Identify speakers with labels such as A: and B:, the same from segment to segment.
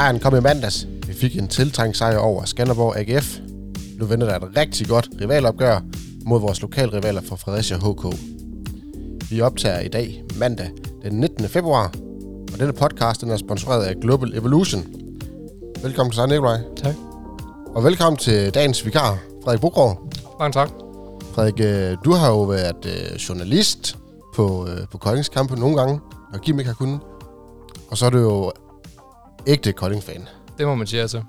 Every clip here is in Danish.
A: Sejren kom i mandags. Vi fik en tiltrængt sejr over Skanderborg AGF. Nu venter der et rigtig godt rivalopgør mod vores lokalrivaler fra Fredericia HK. Vi optager i dag mandag den 19. februar, og denne podcast den er sponsoreret af Global Evolution. Velkommen til dig, Nikolaj.
B: Tak.
A: Og velkommen til dagens vikar, Frederik Bogård.
B: Mange tak.
A: Frederik, øh, du har jo været øh, journalist på, øh, på Koldingskampen nogle gange, og Kim ikke har kunnet. Og så er du jo ægte Kolding-fan.
B: Det må man sige altså.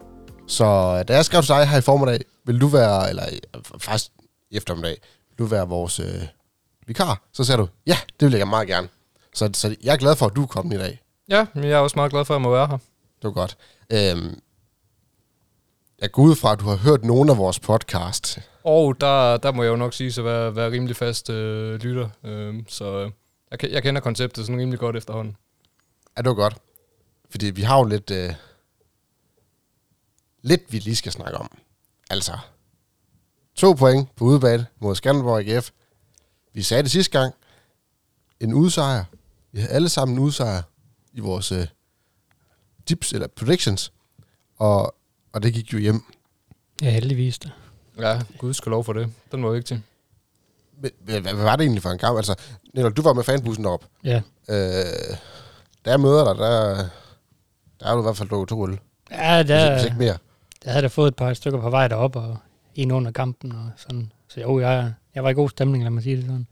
A: Så da jeg skrev til dig her i formiddag, vil du være, eller øh, faktisk eftermiddag, vil du være vores øh, vikar? Så sagde du, ja, det vil jeg meget gerne. Så, så jeg er glad for, at du er kommet i dag.
B: Ja, men jeg er også meget glad for, at jeg må være her.
A: Det var godt. Øhm, jeg går ud fra, at du har hørt nogle af vores podcast.
B: Og der, der må jeg jo nok sige, at være, være rimelig fast øh, lytter. Øh, så øh, jeg, jeg kender konceptet sådan rimelig godt efterhånden.
A: Ja, det var godt. Fordi vi har jo lidt... Øh, lidt, vi lige skal snakke om. Altså, to point på udebane mod Skanderborg AGF. Vi sagde det sidste gang. En udsejr. Vi havde alle sammen en udsejr i vores øh, tips eller predictions. Og, og det gik jo hjem.
C: Ja, heldigvis da.
B: Ja, gud skal lov for det. Den var jo ikke til.
A: Men, hvad, hvad var det egentlig for en kamp? Altså, Nicolai, du var med fanbussen derop.
C: Ja.
A: Øh, der møder dig, der, der er du i hvert fald drukket to øl.
C: Ja, der,
A: hvis ikke mere.
C: der havde jeg fået et par stykker på vej derop, og en under kampen, og sådan. Så jo, jeg, jeg var i god stemning, lad mig sige det sådan.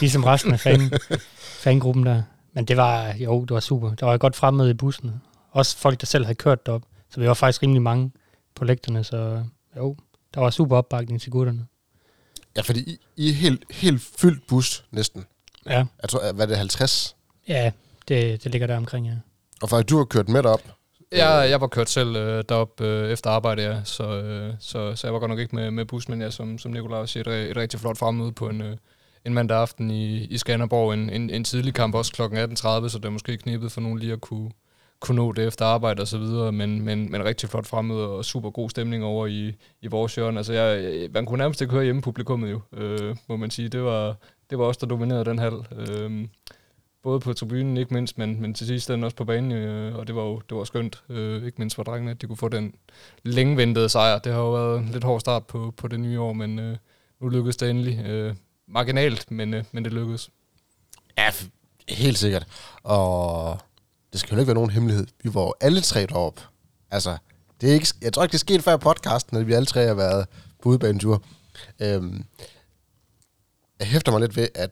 C: Ligesom resten af fan, fangruppen der. Men det var, jo, det var super. Der var godt fremmede i bussen. Også folk, der selv havde kørt derop. Så vi var faktisk rimelig mange på lægterne, så jo, der var super opbakning til gutterne.
A: Ja, fordi I, I er helt, helt fyldt bus næsten.
C: Ja,
A: Jeg tror, hvad er det 50?
C: ja det, det ligger der omkring, ja.
A: Og faktisk, du har kørt med op.
B: Jeg, jeg var kørt selv øh, derop øh, efter arbejde, ja. Så, øh, så, så jeg var godt nok ikke med, med bus, men ja, som, som Nicolaj også siger, et, et rigtig flot fremmøde på en, øh, en mandag aften i, i Skanderborg. En, en, en tidlig kamp også kl. 18.30, så det er måske knippet for nogen lige at kunne, kunne nå det efter arbejde og så videre, men, men, men rigtig flot fremmøde og super god stemning over i, i vores hjørne. Altså, jeg, jeg, man kunne nærmest ikke høre hjemme publikummet jo, øh, må man sige. Det var, det var os, der dominerede den hal. Øh, både på tribunen, ikke mindst, men, men til sidst den også på banen, øh, og det var jo det var skønt, øh, ikke mindst for drengene, at de kunne få den længe ventede sejr. Det har jo været en lidt hård start på, på det nye år, men øh, nu lykkedes det endelig. Øh, marginalt, men, øh, men det lykkedes.
A: Ja, helt sikkert. Og det skal jo ikke være nogen hemmelighed. Vi var jo alle tre derop. Altså, det er ikke, jeg tror ikke, det er sket før podcasten, at vi alle tre har været på udebanetur. Øhm, jeg hæfter mig lidt ved, at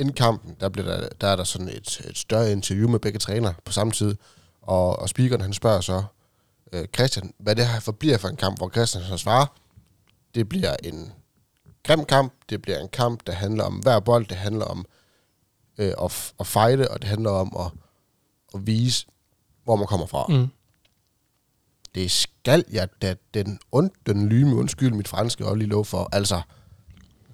A: inden kampen, der, bliver der, der er der sådan et, et større interview med begge træner på samme tid, og, og speakeren han spørger så, øh, Christian, hvad det her forbliver for en kamp, hvor Christian så svarer, det bliver en grim kamp, det bliver en kamp, der handler om hver bold, det handler om øh, at, at fighte, og det handler om at, at vise, hvor man kommer fra.
C: Mm.
A: Det skal jeg da den und, den lyme, undskyld mit franske, og lige lov for. Altså,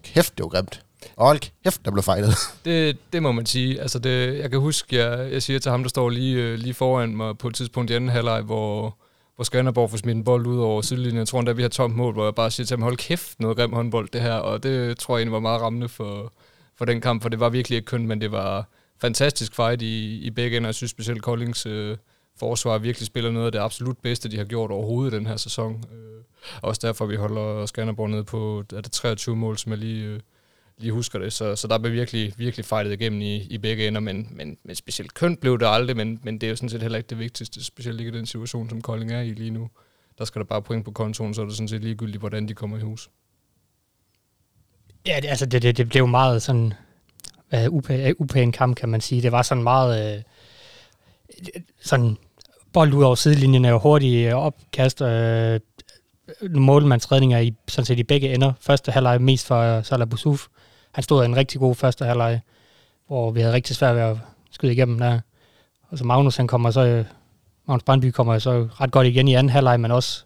A: kæft, det var grimt. Hold kæft, der blev fejlet.
B: Det, det må man sige. Altså det, jeg kan huske, jeg, jeg siger til ham, der står lige, øh, lige foran mig på et tidspunkt i anden halvleg, hvor, hvor Skanderborg får smidt en bold ud over sidelinjen. Jeg tror endda, vi har tomt mål, hvor jeg bare siger til ham, hold kæft, noget grim håndbold det her. Og det tror jeg egentlig var meget rammende for, for den kamp, for det var virkelig ikke kønt, men det var fantastisk fight i, i begge ender. Jeg synes specielt Koldings øh, forsvar virkelig spiller noget af det absolut bedste, de har gjort overhovedet den her sæson. Øh, også derfor, vi holder Skanderborg nede på er det 23 mål, som jeg lige... Øh, lige husker det. Så, så der blev virkelig, virkelig fejlet igennem i, i begge ender, men, men, men specielt kønt blev det aldrig, men, men det er jo sådan set heller ikke det vigtigste, specielt ikke i den situation, som Kolding er i lige nu. Der skal der bare point på kontoen, så er det sådan set ligegyldigt, hvordan de kommer i hus.
C: Ja, det, altså det, det, det blev meget sådan uh, upæ, øh, upæn kamp, kan man sige. Det var sådan meget uh, sådan bold ud over sidelinjen og hurtige øh, opkast. Uh, målmandsredninger i, sådan set i begge ender. Første halvleg mest for Salah Boussouf. Han stod en rigtig god første halvleg, hvor vi havde rigtig svært ved at skyde igennem der. Og så Magnus, han kommer så, øh, Magnus Brandby kommer så ret godt igen i anden halvleg, men også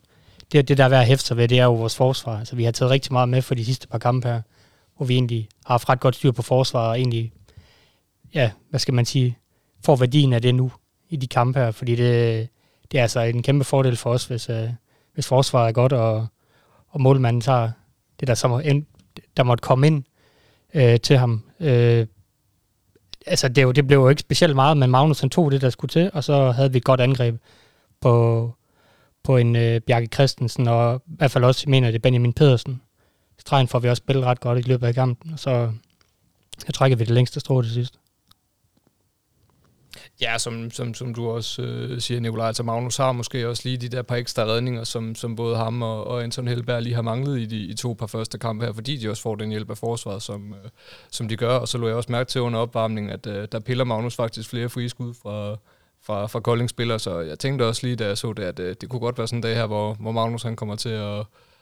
C: det, det der er værd at hæfte sig ved, det er jo vores forsvar. Altså, vi har taget rigtig meget med for de sidste par kampe her, hvor vi egentlig har haft ret godt styr på forsvar, og egentlig, ja, hvad skal man sige, får værdien af det nu i de kampe her, fordi det, det er altså en kæmpe fordel for os, hvis, øh, hvis forsvaret er godt, og, og målmanden tager det, der, som, der måtte komme ind øh, til ham. Øh, altså, det, jo- det blev jo ikke specielt meget, men Magnus han tog det, der skulle til, og så havde vi et godt angreb, på, på en øh, Bjarke Christensen, og i hvert fald også, mener, det er Benjamin Pedersen. Stregen får vi også spillet ret godt i løbet af kampen, så jeg trækker vi det længste strå til sidst.
B: Ja, som, som, som du også øh, siger, Nikolaj, altså Magnus har måske også lige de der par ekstra redninger, som, som både ham og, og Anton Helberg lige har manglet i de i to par første kampe her, fordi de også får den hjælp af forsvaret, som, øh, som de gør. Og så lå jeg også mærke til under opvarmningen, at øh, der piller Magnus faktisk flere friskud fra, fra, fra Kolding-spillere, så jeg tænkte også lige, da jeg så det, at øh, det kunne godt være sådan en dag her, hvor, hvor Magnus han kommer til at,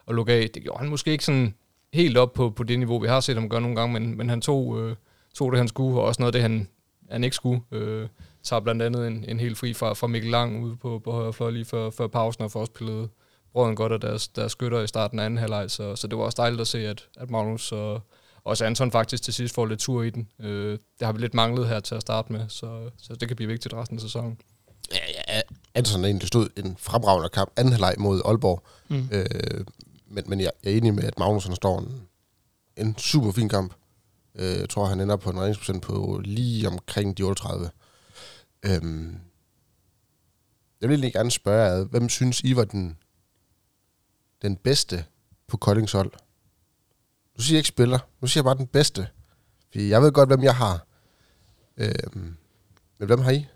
B: at lukke af. Det gjorde han måske ikke sådan helt op på, på det niveau, vi har set ham gøre nogle gange, men, men han tog, øh, tog det, han skulle, og også noget af det, han, han ikke skulle. Øh, tager blandt andet en, en helt fri fra, fra Mikkel Lang ude på, på højre fløj lige før, før pausen, og får også pillet brøden godt af deres, deres skytter i starten af anden halvleg, så, så det var også dejligt at se, at, at Magnus og også Anton faktisk til sidst får lidt tur i den. Øh, det har vi lidt manglet her til at starte med, så, så det kan blive vigtigt resten af sæsonen.
A: Ja, ja, Anton egentlig stod en fremragende kamp, anden halvleg mod Aalborg. Mm. Øh, men, men jeg, jeg er enig med, at Magnus står en, en super fin kamp. Øh, jeg tror, han ender på en redningsprocent på lige omkring de 38. Øhm, jeg vil egentlig gerne spørge ad, hvem synes I var den, den bedste på Koldings hold? Nu siger jeg ikke spiller, nu siger jeg bare den bedste. Fordi jeg ved godt, hvem jeg har. Øhm, men hvem har I?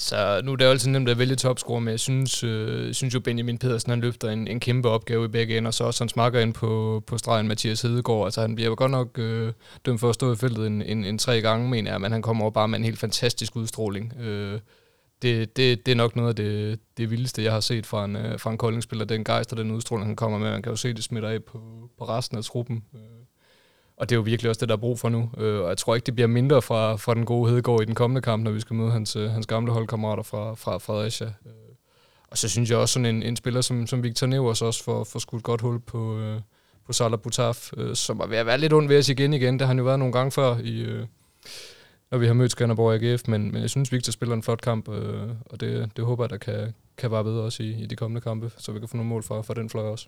B: Så nu er det jo altid nemt at vælge topscorer, men jeg synes, øh, synes jo Benjamin Pedersen, han løfter en, en kæmpe opgave i begge ender, og så også han smakker ind på, på stregen Mathias Hedegaard. Altså han bliver jo godt nok øh, dømt for at stå i feltet en, en, en tre gange, mener jeg, men han kommer over bare med en helt fantastisk udstråling. Øh, det, det, det er nok noget af det, det vildeste, jeg har set fra en, øh, fra en koldingspiller. Den gejst og den udstråling, han kommer med. Man kan jo se, det smitter af på, på resten af truppen. Øh, og det er jo virkelig også det, der er brug for nu. Øh, og jeg tror ikke, det bliver mindre fra, fra den gode Hedegaard i den kommende kamp, når vi skal møde hans, øh, hans gamle holdkammerater fra, fra Fredericia. Øh, og så synes jeg også, sådan en, en spiller som, som Victor Nevers også får, får skudt godt hul på, øh, på Salah Butaf, øh, som var ved at være lidt ondt ved os igen igen. Det har han jo været nogle gange før, i, øh, når vi har mødt Skanderborg AGF, men, men jeg synes, Victor spiller en flot kamp, øh, og det, det håber jeg, der kan, kan være bedre også i, i de kommende kampe, så vi kan få nogle mål for, for den fløj også.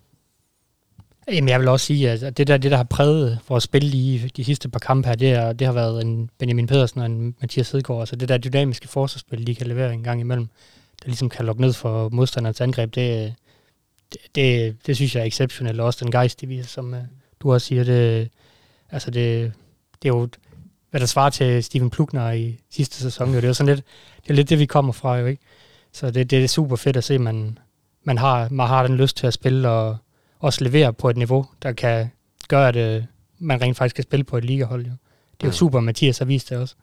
C: Jamen, jeg vil også sige, at det der, det, der har præget vores spil i de sidste par kampe her, det, er, det har været en Benjamin Pedersen og en Mathias Hedegaard. Altså det der dynamiske forsvarsspil, de kan levere en gang imellem, der ligesom kan lukke ned for modstanderens angreb, det, det, det, det synes jeg er exceptionelt. Også den gejst, de viser, som øh, du også siger, det, altså det, det er jo, hvad der svarer til Steven Plugner i sidste sæson. Jo. Det er jo sådan lidt, det er lidt det, vi kommer fra, jo ikke? Så det, det er super fedt at se, at man, man, har, man har den lyst til at spille, og også levere på et niveau, der kan gøre, at øh, man rent faktisk kan spille på et ligahold. Jo. Det er jo mm. super, Mathias har vist det også.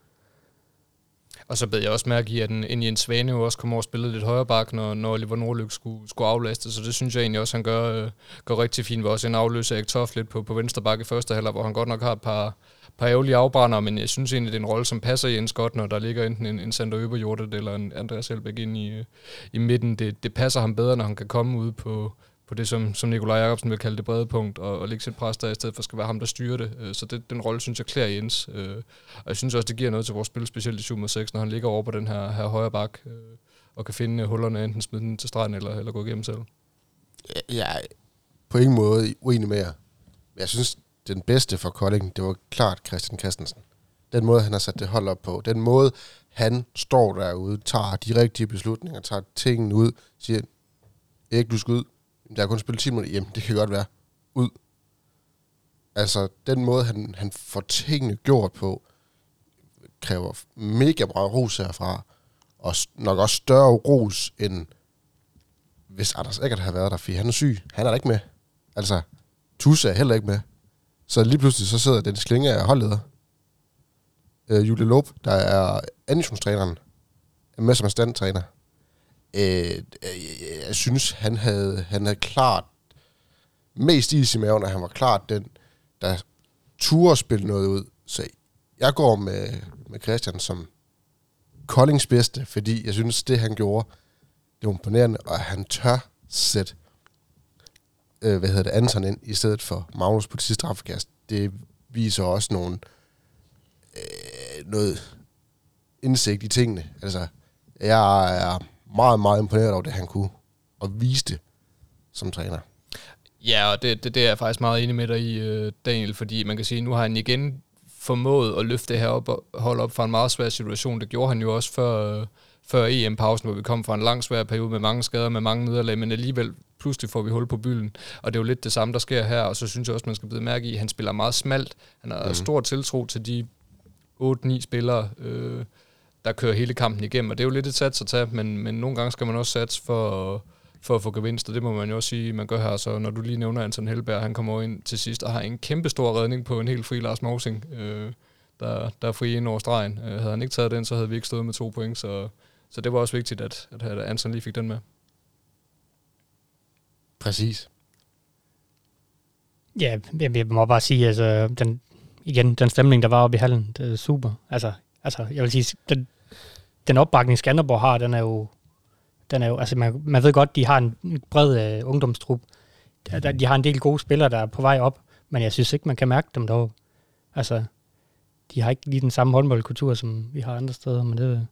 B: Og så bed jeg også mærke i, at en, en Jens Svane jo også kommer over og spille lidt højere bak, når, når Oliver Nordløk skulle, skulle aflaste. Så det synes jeg egentlig også, han gør, øh, gør rigtig fint. Var også en afløser Erik Toft lidt på, på venstre bak i første halvleg, hvor han godt nok har et par, par ærgerlige afbrænder, men jeg synes egentlig, det er en rolle, som passer Jens godt, når der ligger enten en, en Sander Øberjordet eller en Andreas Helbæk ind i, øh, i midten. Det, det passer ham bedre, når han kan komme ud på, på det, som, som Nikolaj Jacobsen vil kalde det brede punkt, og, og lægge sit pres der, i stedet for skal være ham, der styrer det. Øh, så det, den rolle, synes jeg, klæder Jens. Øh, og jeg synes også, det giver noget til vores spil, specielt i 7 6, når han ligger over på den her, her højre bak, øh, og kan finde hullerne, enten smide den til stregen, eller, eller gå igennem selv.
A: Jeg er på ingen måde uenig med jer. Jeg synes, den bedste for Kolding, det var klart Christian Christensen. Den måde, han har sat det hold op på. Den måde, han står derude, tager de rigtige beslutninger, tager tingene ud, siger, ikke du skal ud, der er kun spillet 10 minutter. Jamen, det kan godt være. Ud. Altså, den måde, han, han får tingene gjort på, kræver mega meget ros herfra. Og nok også større ros, end hvis Anders Eggert havde været der, fordi han er syg. Han er der ikke med. Altså, Tusse er heller ikke med. Så lige pludselig så sidder den slinge af holdleder. Øh, Julie Lob, der er animationstræneren, er med som standtræner. Øh, øh, jeg synes, han havde, han havde klart mest is i maven, at han var klart den, der turde spille noget ud. Så jeg går med, med Christian som Collings bedste, fordi jeg synes, det han gjorde, det var imponerende, og han tør sætte øh, hvad hedder det, Anton ind, i stedet for Magnus på det sidste straffekast. Det viser også nogle, øh, noget indsigt i tingene. Altså, jeg er meget, meget imponeret over det, han kunne, og vise det som træner.
B: Ja, og det, det, det er jeg faktisk meget enig med dig i, øh, Daniel, fordi man kan sige, at nu har han igen formået at løfte det her op og holde op fra en meget svær situation. Det gjorde han jo også før, før EM-pausen, hvor vi kom fra en lang svær periode med mange skader, med mange nederlag, men alligevel pludselig får vi hul på byen. Og det er jo lidt det samme, der sker her, og så synes jeg også, man skal blive mærke i, at han spiller meget smalt. Han har mm. stor tiltro til de 8-9 spillere, øh, der kører hele kampen igennem, og det er jo lidt et sats at tage, men, men nogle gange skal man også satse for, for at få gevinst, og det må man jo også sige, man gør her. Så når du lige nævner Anton Helberg, han kommer ind til sidst og har en kæmpe stor redning på en helt fri Lars Morsing, øh, der, der er fri ind over stregen. Øh, havde han ikke taget den, så havde vi ikke stået med to point, så, så det var også vigtigt, at, at Anton lige fik den med.
A: Præcis.
C: Ja, jeg, jeg må bare sige, altså, den, igen, den stemning, der var oppe i hallen, det er super. Altså, altså jeg vil sige, den, den opbakning, Skanderborg har, den er jo, den er jo altså man, man ved godt, de har en bred uh, ungdomstrup. De, de har en del gode spillere, der er på vej op, men jeg synes ikke, man kan mærke dem dog. Altså, de har ikke lige den samme håndboldkultur, som vi har andre steder, men det...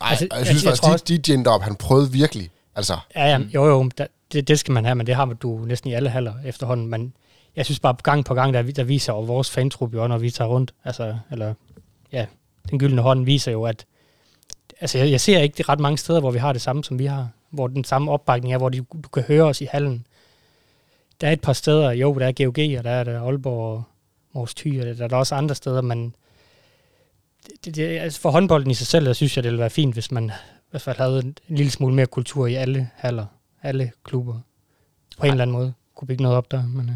A: Ej, altså, jeg, synes jeg, faktisk, jeg også, de, de op, han prøvede virkelig. Altså.
C: Ja, ja, jo, jo, der, det, det skal man have, men det har du næsten i alle haller efterhånden. Men jeg synes bare gang på gang, der, der viser og vores fantrup jo, når vi tager rundt, altså, eller ja, den gyldne hånd viser jo, at altså, jeg, jeg ser ikke det ret mange steder, hvor vi har det samme, som vi har. Hvor den samme opbakning er, hvor de, du kan høre os i hallen. Der er et par steder, jo, der er GOG, og der er der Aalborg og Mors Thy, og der er der også andre steder, men det, det, altså for håndbolden i sig selv, der synes jeg, det ville være fint, hvis man i hvert fald havde en, en lille smule mere kultur i alle haller alle klubber på en Ej. eller anden måde kunne bygge noget op der. Men, øh.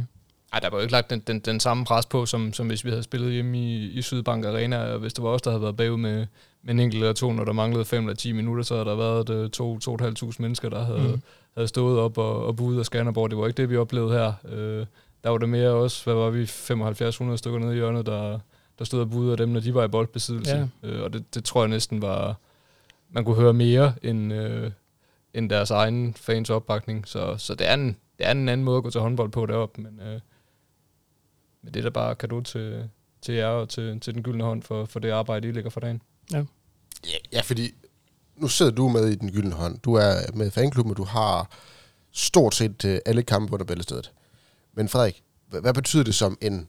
B: Ej, der var jo ikke lagt den, den, den samme pres på, som, som hvis vi havde spillet hjemme i, i Sydbank Arena, og hvis det var os, der havde været bagud med, med en enkelt eller to, når der manglede 5 eller 10 minutter, så havde der været øh, to, to, mennesker, der havde, mm. havde stået op og, og budet af Skanderborg. Det var ikke det, vi oplevede her. Øh, der var det mere også, hvad var vi, 7500 stykker nede i hjørnet, der, der stod og budede af dem, når de var i boldbesiddelse. Ja. Øh, og det, det tror jeg næsten var, man kunne høre mere end, øh, end deres egen fans opbakning. Så, så det, er en, det er en anden måde at gå til håndbold på deroppe, men, øh, men det er da bare kado til, til jer og til, til den gyldne hånd for, for det arbejde, I lægger for dagen.
A: Ja. ja, ja fordi nu sidder du med i den gyldne hånd. Du er med i fanklubben, og du har stort set øh, alle kampe under bæltestedet. Men Frederik, hvad, hvad betyder det som en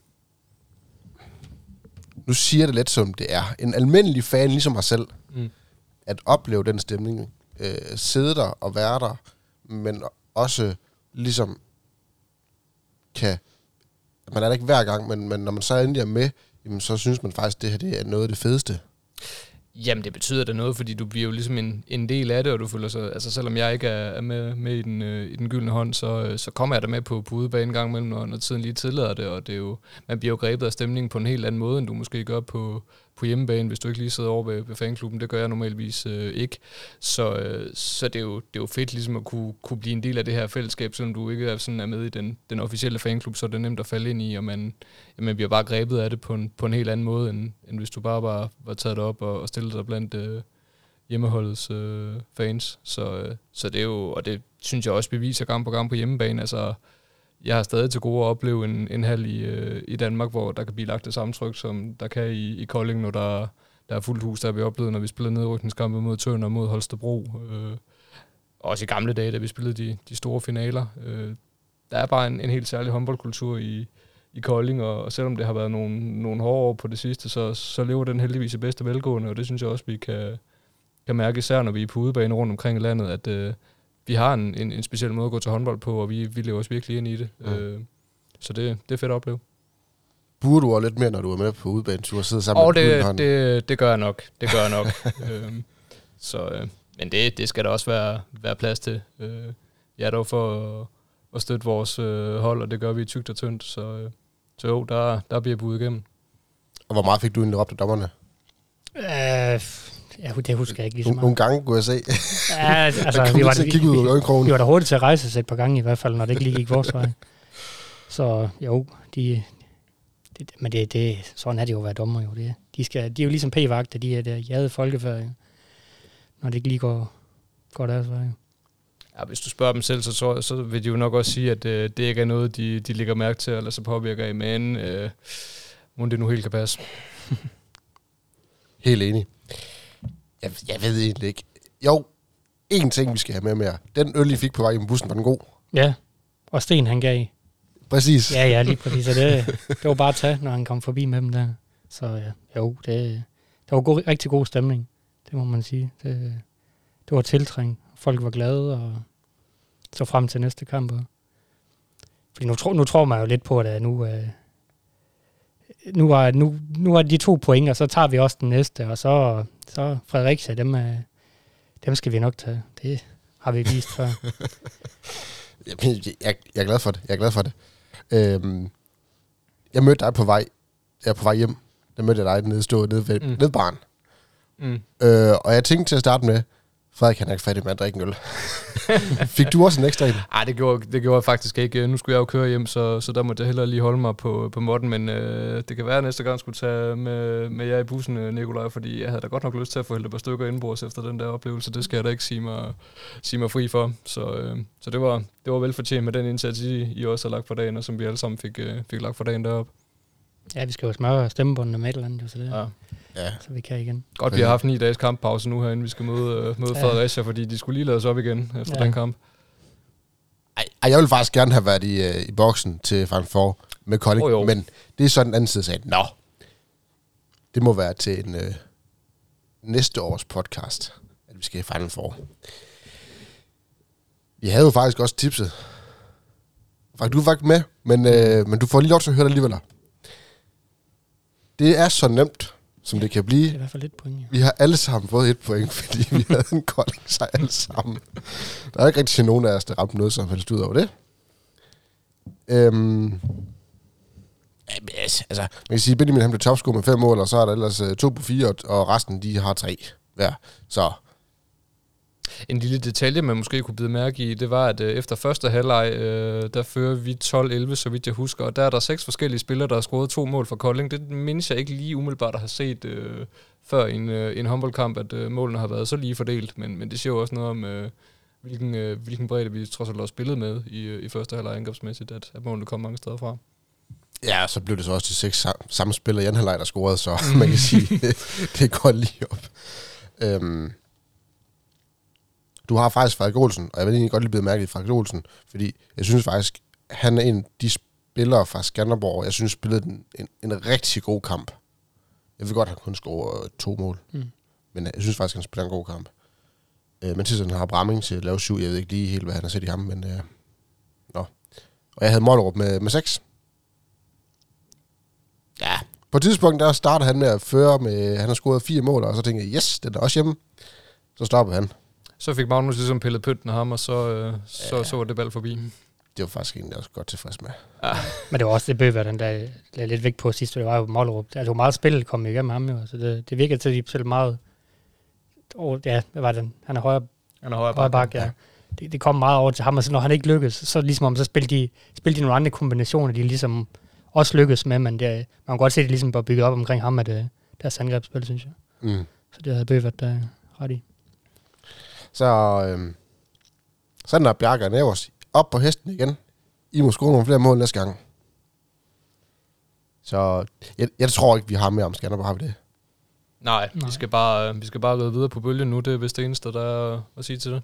A: nu siger det lidt som det er, en almindelig fan, ligesom mig selv, mm. at opleve den stemning, øh, sidde der og være der, men også ligesom kan... Man er der ikke hver gang, men, men når man så endelig er med, jamen, så synes man faktisk, at det her det er noget af det fedeste.
B: Jamen, det betyder da noget, fordi du bliver jo ligesom en, en del af det, og du føler sig, altså selvom jeg ikke er, er med, med i, den, øh, i den gyldne hånd, så, øh, så kommer jeg der med på, på udebane en gang imellem, når, når tiden lige tillader det, og det er jo, man bliver jo grebet af stemningen på en helt anden måde, end du måske gør på, på hjemmebane, hvis du ikke lige sidder over ved, ved fanklubben. Det gør jeg normalvis øh, ikke. Så, øh, så det, er jo, det er jo fedt ligesom at kunne, kunne blive en del af det her fællesskab, selvom du ikke er, sådan er med i den, den officielle fanklub, så er det nemt at falde ind i, og man, ja, man bliver bare grebet af det på en, på en helt anden måde, end, end hvis du bare var, var taget op og, og stillet dig blandt øh, hjemmeholdets øh, fans. Så, øh, så det er jo, og det synes jeg også beviser gang på gang på hjemmebane, altså jeg har stadig til gode at opleve en, en hal i, øh, i Danmark, hvor der kan blive lagt det samme tryk, som der kan i, i Kolding, når der, der er fuldt hus, der har vi oplevet, når vi spillede nedrykningskampe mod Tønder og mod Holstebro. Øh, også i gamle dage, da vi spillede de, de store finaler. Øh, der er bare en, en helt særlig håndboldkultur i, i Kolding, og, og selvom det har været nogle, nogle hårde år på det sidste, så, så lever den heldigvis i bedste velgående, og det synes jeg også, vi kan, kan mærke, især når vi er på udebane rundt omkring i landet, at, øh, vi har en, en, en speciel måde at gå til håndbold på, og vi, vi lever os virkelig ind i det. Ja. Øh, så det, det er fedt at opleve.
A: Burde du også lidt mere, når du er med på udbanetur og sidder sammen
B: oh, med det, det, det gør jeg nok. Det gør jeg nok. øhm, så, øh, men det, det skal der også være, være plads til. Øh, jeg er dog for at, at støtte vores øh, hold, og det gør vi tygt og tyndt. Så, øh, så jo, der, der bliver budet igennem.
A: Og hvor meget fik du egentlig op til dommerne?
C: Øh, Ja, det husker jeg ikke lige så
A: meget. Nogle gange kunne jeg se.
C: Ja, altså, vi var, til vi, vi, vi, var da hurtigt til at rejse os et par gange i hvert fald, når det ikke lige gik vores vej. Så jo, de, det, men det, det, sådan er det jo at være dommer jo. Det, de, skal, de er jo ligesom p-vagter, de er der jade folkefærd, når det ikke lige går, går deres vej.
B: Ja, hvis du spørger dem selv, så, så, så vil de jo nok også sige, at øh, det ikke er noget, de, de lægger mærke til, eller så påvirker i, men øh, må det nu helt kan passe.
A: helt enig. Jeg, jeg ved egentlig ikke. Jo, en ting, vi skal have med mere. Den øl, I fik på vej i bussen, var den god?
C: Ja, og Sten han gav.
A: Præcis.
C: Ja, ja, lige præcis. Og det, det var bare at tage, når han kom forbi med dem der. Så ja, jo, det, det var god, rigtig god stemning. Det må man sige. Det, det var tiltrængt. Folk var glade og så frem til næste kamp. Fordi nu, tror, nu tror man jo lidt på, at nu, nu, er, nu, nu er de to point, og så tager vi også den næste, og så, så Fredericia, dem, øh, dem skal vi nok tage. Det har vi vist før.
A: Jeg, jeg, jeg er glad for det. Jeg er glad for det. Øhm, jeg mødte dig på vej. Jeg er på vej hjem. Der mødte jeg dig nede, stå nede ved
B: Mm.
A: nede baren.
B: Mm.
A: Øh, og jeg tænkte til at starte med, Frederik han er ikke fattig med at drikke en øl. Fik du også en ekstra en?
B: Ej, det gjorde, det gjorde jeg faktisk ikke. Nu skulle jeg jo køre hjem, så, så der måtte jeg hellere lige holde mig på, på måtten. Men øh, det kan være, at næste gang skulle tage med, med jer i bussen, øh, Nikolaj, fordi jeg havde da godt nok lyst til at få hældt et par stykker indbords efter den der oplevelse. Det skal jeg da ikke sige mig, sige mig fri for. Så, øh, så det, var, det var velfortjent med den indsats, I, I også har lagt for dagen, og som vi alle sammen fik, øh, fik lagt for dagen deroppe.
C: ja, vi skal jo smøre stemmebåndene med et eller andet, jo, så, det, ja.
B: Ja.
C: Så vi kan igen.
B: Godt, vi har haft ni dages kamppause nu herinde. Vi skal møde, øh, møde
C: Ja.
B: Fredericia, fordi de skulle lige lade os op igen efter
C: Ja.
B: den kamp.
A: Ej, ej, jeg ville faktisk gerne have været i, øh, i boksen til Final Four med Kolding,
B: Oh, jo.
A: men det er sådan den anden side af. Nå, det må være til en øh, næste års podcast, at vi skal i Final Four. Vi havde jo faktisk også tipset. Faktisk, du var faktisk med, men, øh, men du får lige lov til at høre det alligevel. Det er så nemt, som det kan
C: Det er i
A: blive.
C: hvert fald lidt point. Ja.
A: Vi har alle sammen fået et point, fordi vi havde en kolding sig alle sammen. Der er ikke rigtig nogen af os, der ramte noget som helst ud over det. Øhm, altså, altså, man kan sige, at Benjamin han blev topscorer med fem mål, og så er der ellers uh, to på fire, og, resten de har tre hver. Så
B: En lille detalje, man måske kunne bide mærke i, det var, at øh, efter første halvleg, øh, der fører vi 12-11, så vidt jeg husker, og der er der seks forskellige spillere, der har scoret to mål for Kolding. Det mindes jeg ikke lige umiddelbart at have set øh, før i en, øh, en håndboldkamp, at øh, målene har været så lige fordelt, men, men det siger jo også noget om, øh, hvilken, øh, hvilken bredde vi trods alt har spillet med i, øh, i første halvleg angrebsmæssigt, at, at målene kom mange steder fra.
A: ja, så blev det så også de seks sam- samme spillere i anden halvleg, der scorede, så man kan sige, det, det går lige op. Øhm, du har faktisk Frederik Olsen, og jeg vil egentlig godt lige blive mærke i Frederik Olsen, fordi jeg synes faktisk, han er en af de spillere fra Skanderborg, jeg synes spillede en, en, en rigtig god kamp. Jeg ved godt, han kun scorer to mål,
C: Mm.
A: men jeg synes faktisk, han spiller en god kamp. Øh, Mathias han har Bramming til at lave syv, jeg ved ikke lige helt, hvad han har set i ham, men øh, nå. Og jeg havde Mollerup med, med seks. Ja. På et tidspunkt, der starter han med at føre med, han har scoret fire mål, og så tænker jeg, yes, den er også hjemme. Så stopper han.
B: Så fik Magnus ligesom pillet pynten af ham, og så, øh, så, så var det bald forbi.
A: Det var faktisk egentlig også godt tilfreds med.
C: Men det var også det Bøger, den der lagde lidt væk på sidst, det var jo Mollerup. Altså, det var meget spil, der kom igennem ham jo. Så det, det virkede til, at de selv meget... Oh, ja, hvad var den? Han er højre,
B: Han er højre
C: højre bak, ja. Det, det, kom meget over til ham, og så når han ikke lykkedes, så ligesom om, så spillede de, spillede de nogle andre kombinationer, de ligesom også lykkedes med, men det, man kan godt se, at det ligesom var bygget op omkring ham, at det, deres angrebsspil, synes jeg.
A: Mm.
C: Så det havde Bøger der ret i.
A: Så, øhm, så er den der Bjarke Nævers op på hesten igen. I må score nogle flere mål næste gang. Så jeg, jeg tror ikke, vi har mere om Skanderborg, har vi det?
B: Nej,
C: Nej.
B: Vi, skal bare, øh, vi skal bare ride videre på bølgen nu. Det er vist det eneste, der er at sige til det.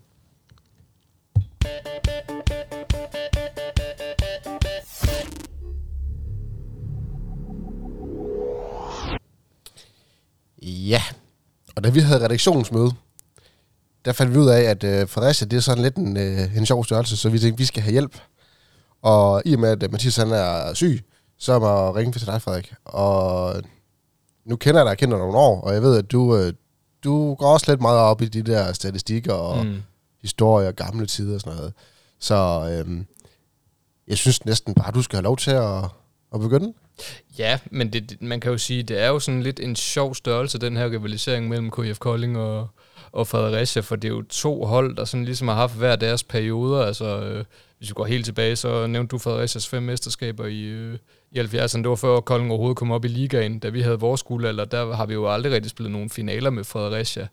A: Ja, og da vi havde redaktionsmøde, der fandt vi ud af, at øh, Fredericia, det er sådan lidt en, øh, en sjov størrelse, så vi tænkte, vi skal have hjælp. Og i og med, at Mathias han er syg, så må jeg ringe til dig, Frederik. Og nu kender jeg dig, jeg kender dig nogle år, og jeg ved, at du, øh, du går også lidt meget op i de der statistikker og mm. Historier, gamle tider og sådan noget. Så øh, jeg synes næsten bare, du skal have lov til at, at begynde.
B: Ja, men det, det- man kan jo sige, det er jo sådan lidt en sjov størrelse, den her rivalisering mellem KF Kolding og, og Fredericia, for det er jo to hold, der sådan ligesom har haft hver deres perioder. Altså, øh, hvis vi går helt tilbage, så nævnte du Fredericias fem mesterskaber i, øh, i 70'erne. Det var før Kolding overhovedet kom op i ligaen. Da vi havde vores guldalder, der har vi jo aldrig rigtig spillet nogen finaler med Fredericia.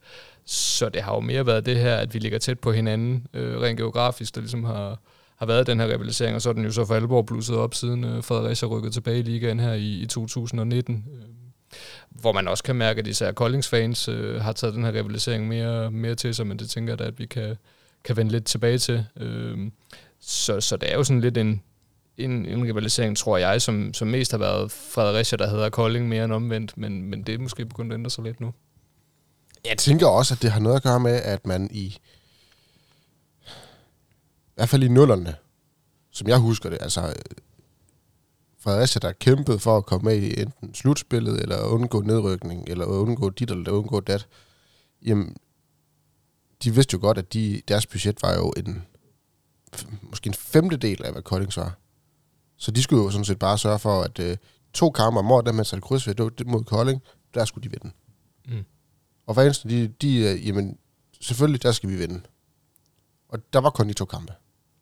B: Så det har jo mere været det her, at vi ligger tæt på hinanden, øh, rent geografisk, der ligesom har, har været den her rivalisering, og så er den jo så for alvor blusset op, siden øh, Fredericia rykkede tilbage i ligaen her i, i 2019. Hvor man også kan mærke, at især Koldings fans øh, har taget den her rivalisering mere, mere til sig, men det tænker jeg da, at vi kan, kan vende lidt tilbage til. Øh, så, så det er jo sådan lidt en, en, en rivalisering, tror jeg, som, som mest har været Fredericia, der hedder Kolding mere end omvendt, men, men det er måske begyndt at ændre sig lidt nu.
A: Jeg tænker også, at det har noget at gøre med, at man i, i hvert fald i nullerne, som jeg husker det, altså Fredericia, der kæmpede for at komme med i enten slutspillet, eller undgå nedrykning, eller undgå dit, eller undgå dat, jamen, de vidste jo godt, at de, deres budget var jo en, måske en femtedel af, hvad Koldings var. Så de skulle jo sådan set bare sørge for, at øh, to kampe om året, der man satte kryds ved, mod Kolding, der skulle de vinde.
B: Mm.
A: Og eneste, de, de øh, jamen, selvfølgelig, der skal vi vinde. Og der var kun de to kampe.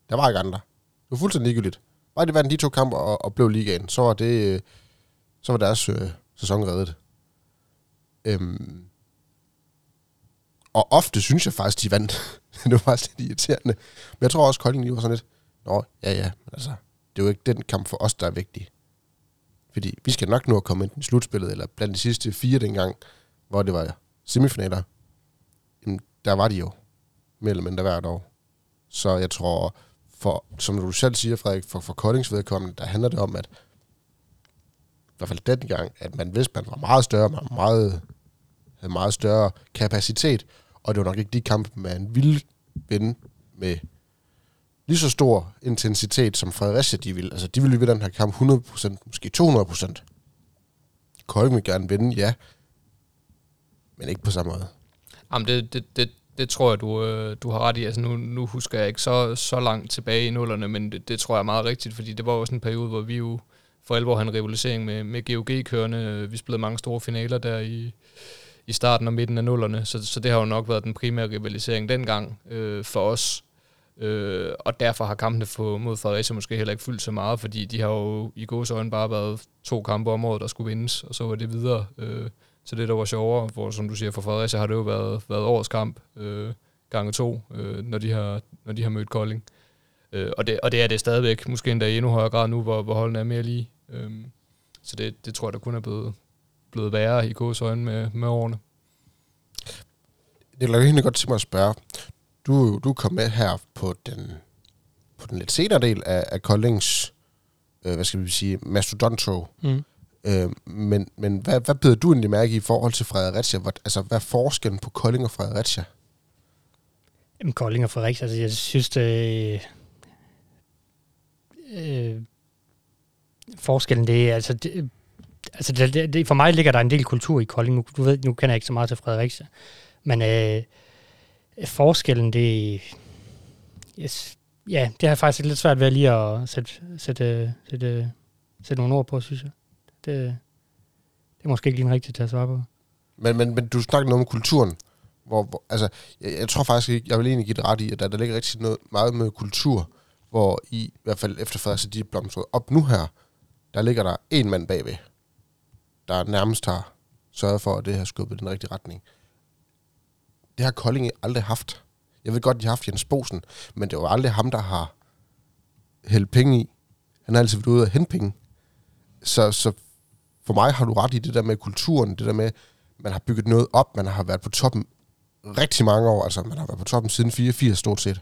A: Der var ikke andre. Det var fuldstændig ligegyldigt. Bare de vandt de to kampe og, og blev ligaen, så var det, øh, så var deres øh, sæson reddet. Øhm, og ofte synes jeg faktisk, de vandt. det var faktisk lidt irriterende. Men jeg tror også, Kolding lige var sådan lidt, Nå, ja ja, men altså, det er jo ikke den kamp for os, der er vigtig. Fordi vi skal nok nå at komme ind i slutspillet, eller blandt de sidste fire dengang, hvor det var semifinaler. Jamen, der var de jo mere eller mindre hvert år. Så jeg tror, for, som du selv siger, Frederik, for, for Koldings vedkommende, der handler det om, at i hvert fald den gang, at man vidste, at man var meget større, man var meget, havde meget større kapacitet, og det var nok ikke de kampe, man ville vinde med lige så stor intensitet, som Fredericia de ville. Altså, de ville vinde den her kamp 100%, måske 200%. Kolding vil gerne vinde, ja, men ikke på samme måde.
B: Jamen, det, det, det, det tror jeg, du, øh, du har ret i. Altså, nu, nu husker jeg ikke så, så langt tilbage i nullerne, men det, det tror jeg er meget rigtigt, fordi det var også en periode, hvor vi jo for alvor havde en rivalisering med, med GOG kørende. Vi spillede mange store finaler der i, i starten og midten af nullerne, så, så det har jo nok været den primære rivalisering dengang øh, for os. Øh, og derfor har kampene for, mod Fredericia måske heller ikke fyldt så meget, fordi de har jo i gods øjne bare været to kampe om året, der skulle vindes, og så var det videre. Øh, så det, der var sjovere, hvor som du siger, for Fredericia har det jo været, været årets kamp, øh, gange to, øh, når, de har, når de har mødt Kolding. Øh, og, det, og det er det stadigvæk, måske endda i endnu højere grad nu, hvor, hvor holdene er mere lige. Øh, så det, det tror jeg, der kun er blevet, blevet værre i gås øjne med, med årene.
A: Det er jo egentlig godt til mig at spørge. Du, du kom med her på den, på den lidt senere del af, af Koldings, øh, hvad skal vi sige, mastodonto. Mm. Øh, men men hvad, hvad beder du egentlig mærke i forhold til Fredericia? Hvor, altså, hvad er forskellen på Kolding og Fredericia?
C: Jamen, Kolding og Fredericia, altså, jeg synes, det, øh, forskellen, det er, altså, det, altså det, det, for mig ligger der en del kultur i Kolding. Nu, du ved, nu kender jeg ikke så meget til Fredericia. Men øh, forskellen, det... Yes, ja, det har faktisk lidt svært ved lige at sætte, sætte, sætte, sætte nogle ord på, synes jeg. Det, det er måske ikke lige rigtigt til at svare på.
A: Men, men, men du snakker noget om kulturen. Hvor, hvor, altså, jeg, jeg tror faktisk ikke, jeg vil egentlig give det ret i, at der, der ligger rigtig noget, meget med kultur, hvor i, i hvert fald efter Fredericia, de er blomstret op nu her, der ligger der en mand bagved, der nærmest har sørget for, at det har skubbet den rigtige retning. Det har Kolding aldrig haft. Jeg ved godt, de har haft Jens Bosen, men det var aldrig ham, der har hældt penge i. Han har altid været ude at hente penge. Så, så for mig har du ret i det der med kulturen, det der med, man har bygget noget op, man har været på toppen rigtig mange år, altså man har været på toppen siden 84 stort set,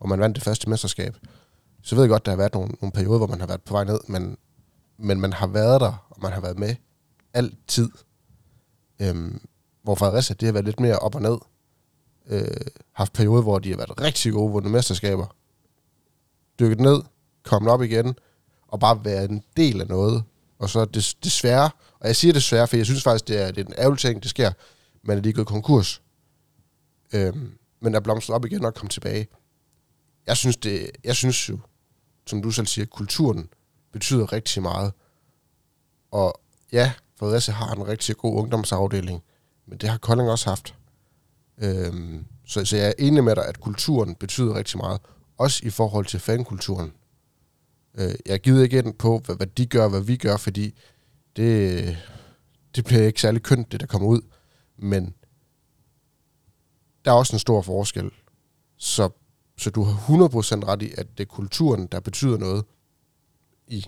A: og man vandt det første mesterskab. Så ved jeg godt, der har været nogle, nogle perioder, hvor man har været på vej ned, men, men man har været der, og man har været med altid. Øhm, hvor Fredericia, det har været lidt mere op og ned. Øh, haft perioder, hvor de har været rigtig gode, vundet mesterskaber. Dykket ned, kommet op igen, og bare været en del af noget. Og så des, desværre, og jeg siger desværre, for jeg synes faktisk, det er, det er en ærgerlig ting, det sker, man er lige gået konkurs. Øhm, men er blomstret op igen og kommet tilbage. Jeg synes, det, jeg synes jo, som du selv siger, kulturen betyder rigtig meget. Og ja, Fredericia har en rigtig god ungdomsafdeling, men det har Kolding også haft. Øhm, så, så jeg er enig med dig, at kulturen betyder rigtig meget. Også i forhold til fankulturen. Øh, jeg gider ikke ind på, hvad, hvad de gør, hvad vi gør, fordi det, det bliver ikke særlig kønt, det der kommer ud. Men der er også en stor forskel. Så, så du har 100% ret i, at det er kulturen, der betyder noget i,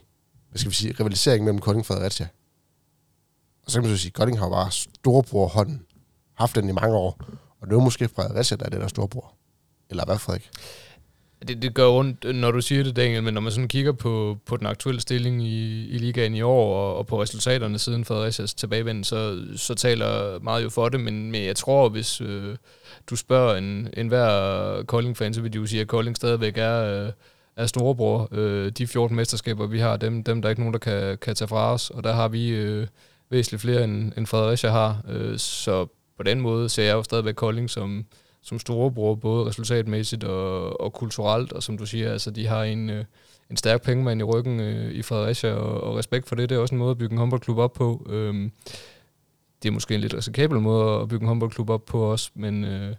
A: hvad skal vi sige, rivalisering mellem Kolding og Fredericia. Og så kan man så sige, at Kolding har jo bare storebror hånden, haft den i mange år, og nu er måske Fredericia, der er det der storebror. Eller hvad, Frederik?
B: Det, det gør ondt, når du siger det, Daniel, men når man sådan kigger på, på den aktuelle stilling i, i ligaen i år, og, og på resultaterne siden Fredericias tilbagevend, så, så taler meget jo for det, men, men jeg tror, hvis øh, du spørger en, en hver Kolding-fan, så vil de jo sige, at Kolding stadigvæk er, øh, er storebror. Øh, de 14 mesterskaber, vi har, dem, dem der er ikke nogen, der kan, kan tage fra os, og der har vi øh, væsentligt flere, end, end Fredericia har. Øh, så på den måde ser jeg jo stadigvæk Kolding som som storebror, både resultatmæssigt og, og kulturelt, og som du siger, altså de har en, øh, en stærk pengemand i ryggen øh, i Fredericia, og, og respekt for det, det er også en måde at bygge en håndboldklub op på. Øhm, det er måske en lidt risikabel måde at bygge en håndboldklub op på også, men øh,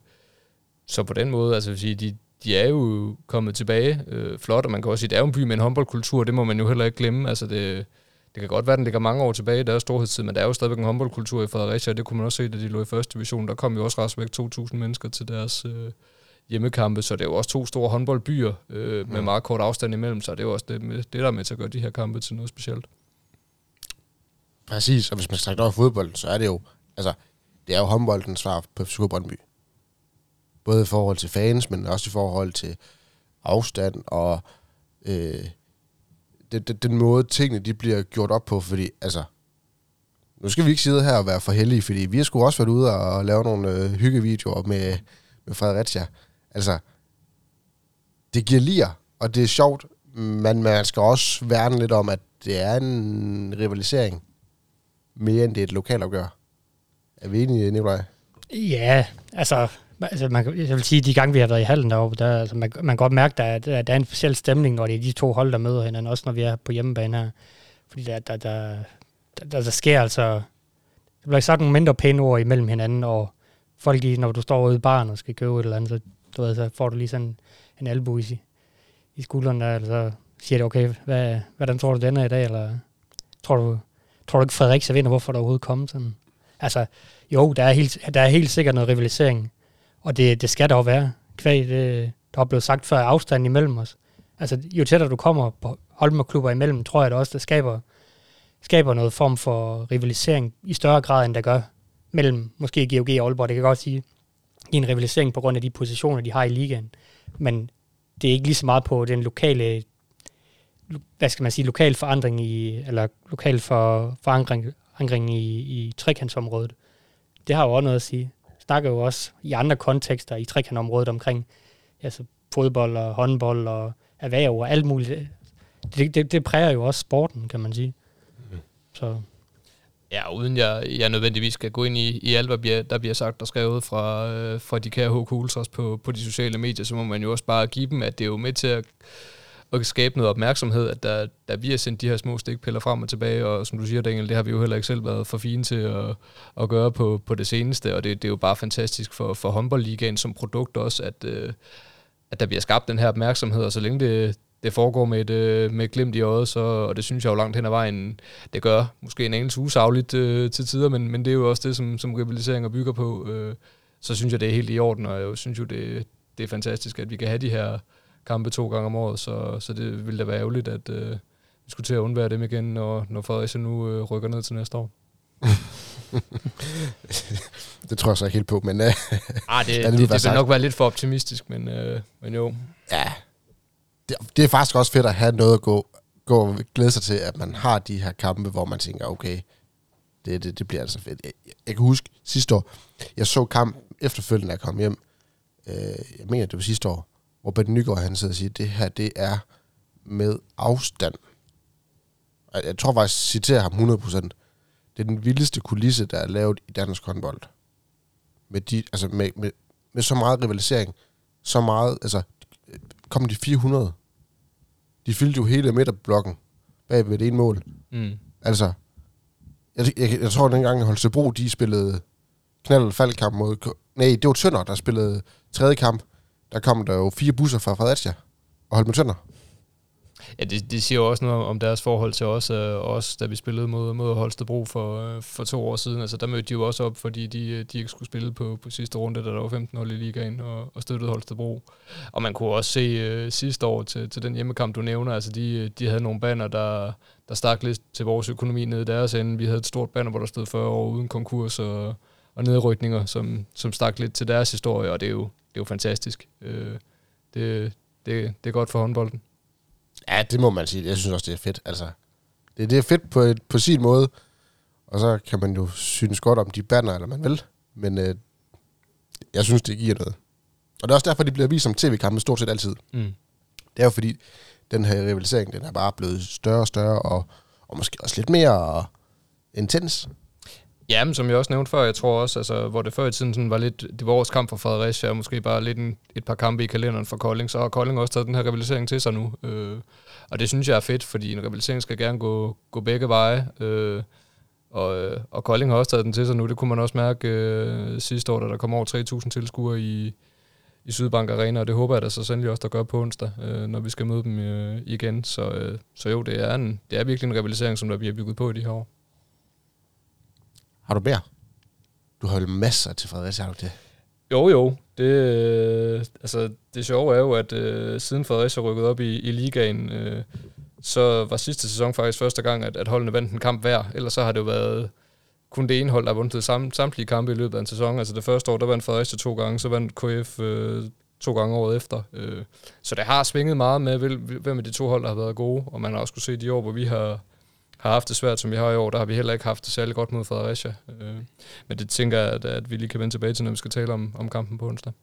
B: så på den måde, altså vil sige, de, de er jo kommet tilbage øh, flot, og man kan også sige, det er jo en by med en håndboldkultur, det må man jo heller ikke glemme, altså det, det kan godt være, at den ligger mange år tilbage i deres storhedstid, men der er jo stadigvæk en håndboldkultur i Fredericia, og det kunne man også se, da de lå i første division. Der kom jo også ret væk 2.000 mennesker til deres øh, hjemmekampe, så det er jo også to store håndboldbyer øh, med mm. meget kort afstand imellem, så det er jo også det, det, der er med til at gøre de her kampe til noget specielt.
A: Præcis, og hvis man snakker over fodbold, så er det jo, altså, det er jo håndboldens svar på FCK Brøndby. Både i forhold til fans, men også i forhold til afstand og øh, den, den, den måde, tingene de bliver gjort op på, fordi altså, nu skal vi ikke sidde her og være for heldige, fordi vi har sgu også været ude og lave nogle øh, hyggevideoer med, med Fredericia. Altså, det giver lir, og det er sjovt, men man skal også værne lidt om, at det er en rivalisering, mere end det er et lokalopgør. Er vi enige, Nikolaj?
C: Ja, altså, Altså, man, jeg vil sige, de gange, vi har været i hallen deroppe, der, altså, man, man kan godt mærke, at der, der er en speciel stemning, når det er de to hold, der møder hinanden, også når vi er på hjemmebane her. Fordi der, der, der, der, der sker altså... Der bliver sagt nogle mindre pæne ord imellem hinanden, og folk, de, når du står ude i baren og skal købe et eller andet, så, du ved, så får du lige sådan en albu i, i skulderen der, eller så siger det, okay, hvad, hvordan tror du, den er i dag, eller tror du, tror du ikke, Frederik så vinder, hvorfor der overhovedet kommet sådan? Altså, jo, der er helt, der er helt sikkert noget rivalisering, og det, det skal der jo være. Kvæg, det, der er blevet sagt før, afstanden imellem os. Altså, jo tættere du kommer på Holmer-klubber imellem, tror jeg det også, det skaber, skaber noget form for rivalisering i større grad, end der gør mellem måske GOG og Aalborg. Det kan godt sige, i en rivalisering på grund af de positioner, de har i ligaen. Men det er ikke lige så meget på den lokale, hvad skal man sige, lokal forandring i, eller lokal for, forankring, forankring i, i trekantsområdet. Det har jo også noget at sige snakker jo også i andre kontekster i trekantområdet omkring altså fodbold og håndbold og erhverv og alt muligt. Det, det, det præger jo også sporten, kan man sige. Mm. Så.
B: Ja, uden jeg, jeg nødvendigvis skal gå ind i, i alt, hvad bliver, der bliver sagt og skrevet fra, øh, fra de kære HK Ultras på, på de sociale medier, så må man jo også bare give dem, at det er jo med til at at skabe noget opmærksomhed, at der, der vi har sendt de her små stikpiller frem og tilbage, og som du siger, Daniel, det har vi jo heller ikke selv været for fine til at, at gøre på, på det seneste, og det, det er jo bare fantastisk for, for håndboldligaen som produkt også, at, øh, at der bliver skabt den her opmærksomhed, og så længe det, det foregår med et, øh, med et glimt i øjet, så, og det synes jeg jo langt hen ad vejen, det gør måske en anelse usagligt øh, til tider, men, men det er jo også det, som, som rivaliseringer bygger på. Øh, så synes jeg, det er helt i orden, og jeg synes jo, det, det er fantastisk, at vi kan have de her kampe to gange om året, så, så det ville da være ærgerligt, at øh, vi skulle til at undvære dem igen, når, når Fredericia nu øh, rykker ned til næste år.
A: det tror jeg så ikke helt på, men... Øh,
B: ah, det, det, det, det vil nok være lidt for optimistisk, men, øh, men jo.
A: Ja, det, det er faktisk også fedt at have noget at gå, gå og glæde sig til, at man har de her kampe, hvor man tænker, okay, det, det, det bliver altså fedt. Jeg, jeg, jeg kan huske sidste år, jeg så kamp efterfølgende, da jeg kom hjem. Øh, jeg mener, det var sidste år, hvor Ben Nygaard han sidder og siger, det her, det er med afstand. Jeg tror faktisk, jeg citerer ham 100%. Det er den vildeste kulisse, der er lavet i dansk håndbold. Med, de, altså med, med, med så meget rivalisering, så meget, altså, kom de 400. De fyldte jo hele midterblokken bag ved det ene mål. Mm. Altså, jeg, jeg, jeg tror, at dengang Holstebro, de spillede knald faldkamp mod... Nej, det var Tønder, der spillede tredje kamp der kom der jo fire busser fra Fredericia og holdt med Tønder.
B: Ja, det, det siger jo også noget om deres forhold til os, øh, også da vi spillede mod, mod Holstebro for, øh, for to år siden. Altså, der mødte de jo også op, fordi de, øh, de ikke skulle spille på, på sidste runde, da der var 15 hold i ligaen, og, og støttede Holstebro. Og man kunne også se øh, sidste år til, til den hjemmekamp, du nævner, altså de, øh, de havde nogle banner, der, der stak lidt til vores økonomi nede i deres ende. Vi havde et stort banner, hvor der stod 40 år uden konkurs og, og nedrykninger, som, som stak lidt til deres historie, og det er jo, er jo fantastisk. Øh, det, det, det er godt for håndbolden.
A: Ja, det må man sige. Jeg synes også, det er fedt. Altså, det, det er fedt på, et, på sin måde, og så kan man jo synes godt om de banner, eller man vil. Men øh, jeg synes, det giver noget. Og det er også derfor, de bliver vist som tv-kampe stort set altid.
B: Mm.
A: Det er jo fordi, den her rivalisering, den er bare blevet større og større, og, og måske også lidt mere intens.
B: Ja, men som jeg også nævnte før, jeg tror også, altså, hvor det før i tiden sådan var lidt, det var vores kamp for Fredericia, og måske bare lidt en, et par kampe i kalenderen for Kolding, så har Kolding også taget den her rivalisering til sig nu. Øh, og det synes jeg er fedt, fordi en rivalisering skal gerne gå, gå begge veje. Øh, og, øh, og Kolding har også taget den til sig nu. Det kunne man også mærke øh, sidste år, da der kom over 3.000 tilskuere i, i Sydbank Arena, og det håber jeg da så sandelig også, der gør på onsdag, øh, når vi skal møde dem øh, igen. Så, øh, så jo, det er, en, det er virkelig en rivalisering, som der bliver bygget på i de her år.
A: Har du bær? Du har jo masser til Fredericia, har du det?
B: Jo, jo. Det, øh, altså, det sjove er jo, at øh, siden Fredericia rykkede op i, i ligaen, øh, så var sidste sæson faktisk første gang, at, at holdene vandt en kamp hver. Ellers så har det jo været kun det ene hold, der har vundet sam, samtlige kampe i løbet af en sæson. Altså det første år, der vandt Fredericia to gange, så vandt KF øh, to gange året efter. Øh, så det har svinget meget med, hvem af de to hold, der har været gode. Og man har også kunne se de år, hvor vi har, har haft det svært, som vi har i år, der har vi heller ikke haft det særlig godt mod Fredericia. Øh, men det tænker jeg, at, at vi lige kan vende tilbage til, når vi skal tale om, om kampen på onsdag.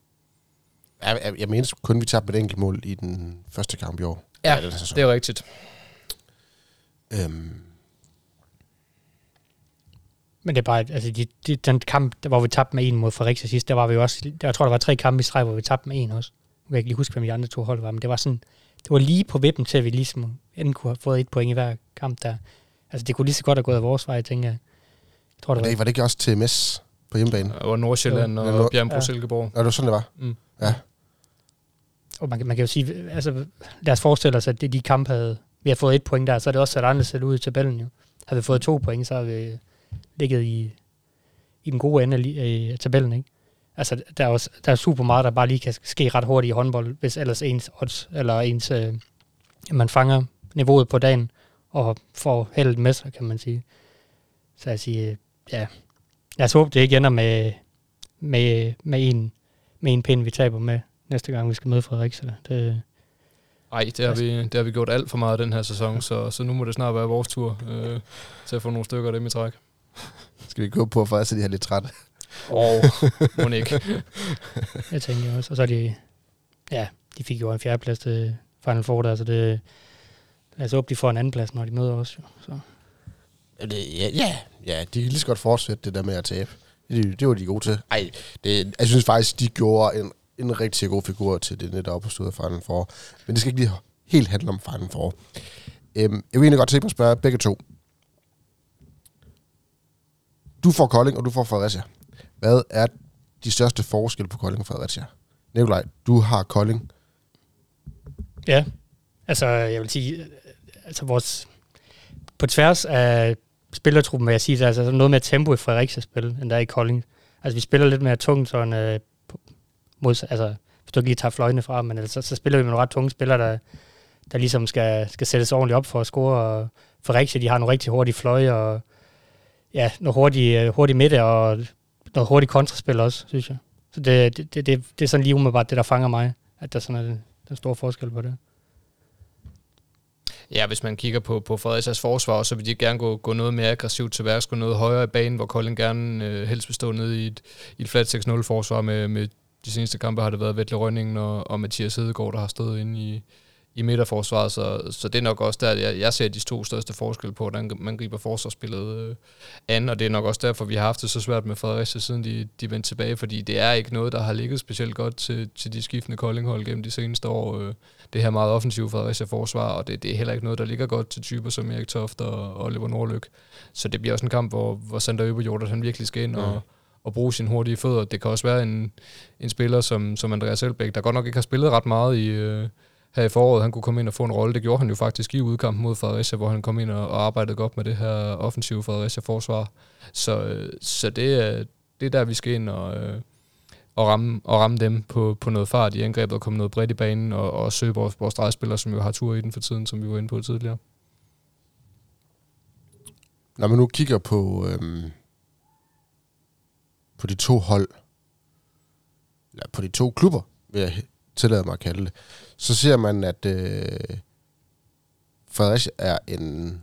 A: Jeg, jeg, jeg mener kun, vi tabte et enkelt mål i den første kamp i år.
B: Ja, ja det er rigtigt. Øhm.
C: Men det er bare, altså de, de, den kamp, der, hvor vi tabte med en mod Fredericia sidst, der var vi også, der, jeg tror, der var tre kampe i streg, hvor vi tabte med en også. Jeg kan ikke lige huske, hvem de andre to hold var, men det var sådan, det var lige på vippen til, at vi ligesom enten kunne have fået et point i hver kamp der. Altså det kunne lige så godt have gået af vores vej, tænker jeg. jeg tror,
A: det var, det, var det ikke også til MS på hjemmebane?
B: Var Nordsjælland og ja, Bjergbro ja. Silkeborg.
A: Ja, det var sådan, det var. Mm. Ja.
C: Og man, man kan jo sige, altså lad os forestille os, at det, de kampe havde, vi har fået et point der, så er det også sat andet ud i tabellen jo. Har vi fået to point, så har vi ligget i, i den gode ende af, af tabellen, ikke? Altså, der er, også, der er super meget, der bare lige kan ske ret hurtigt i håndbold, hvis ellers ens odds, eller ens, øh, man fanger niveauet på dagen, og får heldet med sig, kan man sige. Så jeg siger, ja, lad os håbe, det ikke ender med, med, med, en, med en pind, vi taber med næste gang, vi skal møde Fredericia. Det,
B: Nej, det har, vi, det har vi gjort alt for meget den her sæson, så, så nu må det snart være vores tur øh, til at få nogle stykker af dem i træk.
A: Skal vi gå på, for at de her lidt trætte?
B: Åh, oh, må ikke.
C: jeg tænker også. Og så er de, ja, de fik jo en fjerdeplads til Final Four der, så det, os håbe, de får en anden plads, når de møder os. Jo, så.
A: Det, ja, ja, ja, de kan lige så godt fortsætte det der med at tabe. Det, det var de gode til. Ej, det, jeg synes faktisk, de gjorde en en rigtig god figur til det netop på stået af Final Four. Men det skal ikke lige helt handle om Final Four. Øhm, jeg vil egentlig godt tænke mig at spørge begge to. Du får Kolding, og du får Fredericia. Hvad er de største forskelle på Kolding og Fredericia? Nikolaj, du har Kolding.
C: Ja, altså jeg vil sige, altså vores, på tværs af spillertruppen vil jeg sige, der er altså noget mere tempo i Fredericia spil, end der er i Kolding. Altså vi spiller lidt mere tungt, sådan, øh, mod, altså, hvis du ikke lige tager fløjene fra, men altså, så spiller vi med nogle ret tunge spillere, der, der ligesom skal, skal sættes ordentligt op for at score, og Fredericia, de har nogle rigtig hurtige fløje, og ja, noget hurtigt, øh, midte, og noget hurtigt kontraspil også, synes jeg. Så det, det, det, det, det er sådan lige umiddelbart det, der fanger mig, at der sådan er den store forskel på det.
B: Ja, hvis man kigger på, på Fredericias forsvar, så vil de gerne gå, gå noget mere aggressivt til værks, gå noget højere i banen, hvor Kolding gerne øh, helst vil stå nede i et, i et flat 6-0 forsvar med, med de seneste kampe har det været Vettel Rønningen og, og Mathias Hedegaard, der har stået inde i, i midterforsvaret, så, så det er nok også der, jeg, jeg ser de to største forskelle på, hvordan man griber forsvarsspillet øh, an, og det er nok også derfor, vi har haft det så svært med Fredericia, siden de, de vendte tilbage, fordi det er ikke noget, der har ligget specielt godt til, til de skiftende koldinghold gennem de seneste år. Øh, det her meget offensive Fredericia-forsvar, og det, det er heller ikke noget, der ligger godt til typer som Erik Toft og, og Oliver Nordlyk. Så det bliver også en kamp, hvor, hvor Sander Øberjord, han virkelig skal ind og, at bruge sine hurtige fødder. Det kan også være en, en spiller som, som Andreas Elbæk, der godt nok ikke har spillet ret meget i, øh, her i foråret. Han kunne komme ind og få en rolle. Det gjorde han jo faktisk i udkampen mod Fredericia, hvor han kom ind og, arbejdede godt med det her offensive Fredericia-forsvar. Så, øh, så det, er, det er der, vi skal ind og, øh, og, ramme, og ramme dem på, på noget fart i angrebet og komme noget bredt i banen og, og søge vores, vores drejespillere, som jo har tur i den for tiden, som vi var inde på tidligere.
A: Når man nu kigger på, øhm, på de to hold, eller på de to klubber, vil jeg tillade mig at kalde det, så ser man, at øh, Fredericia er en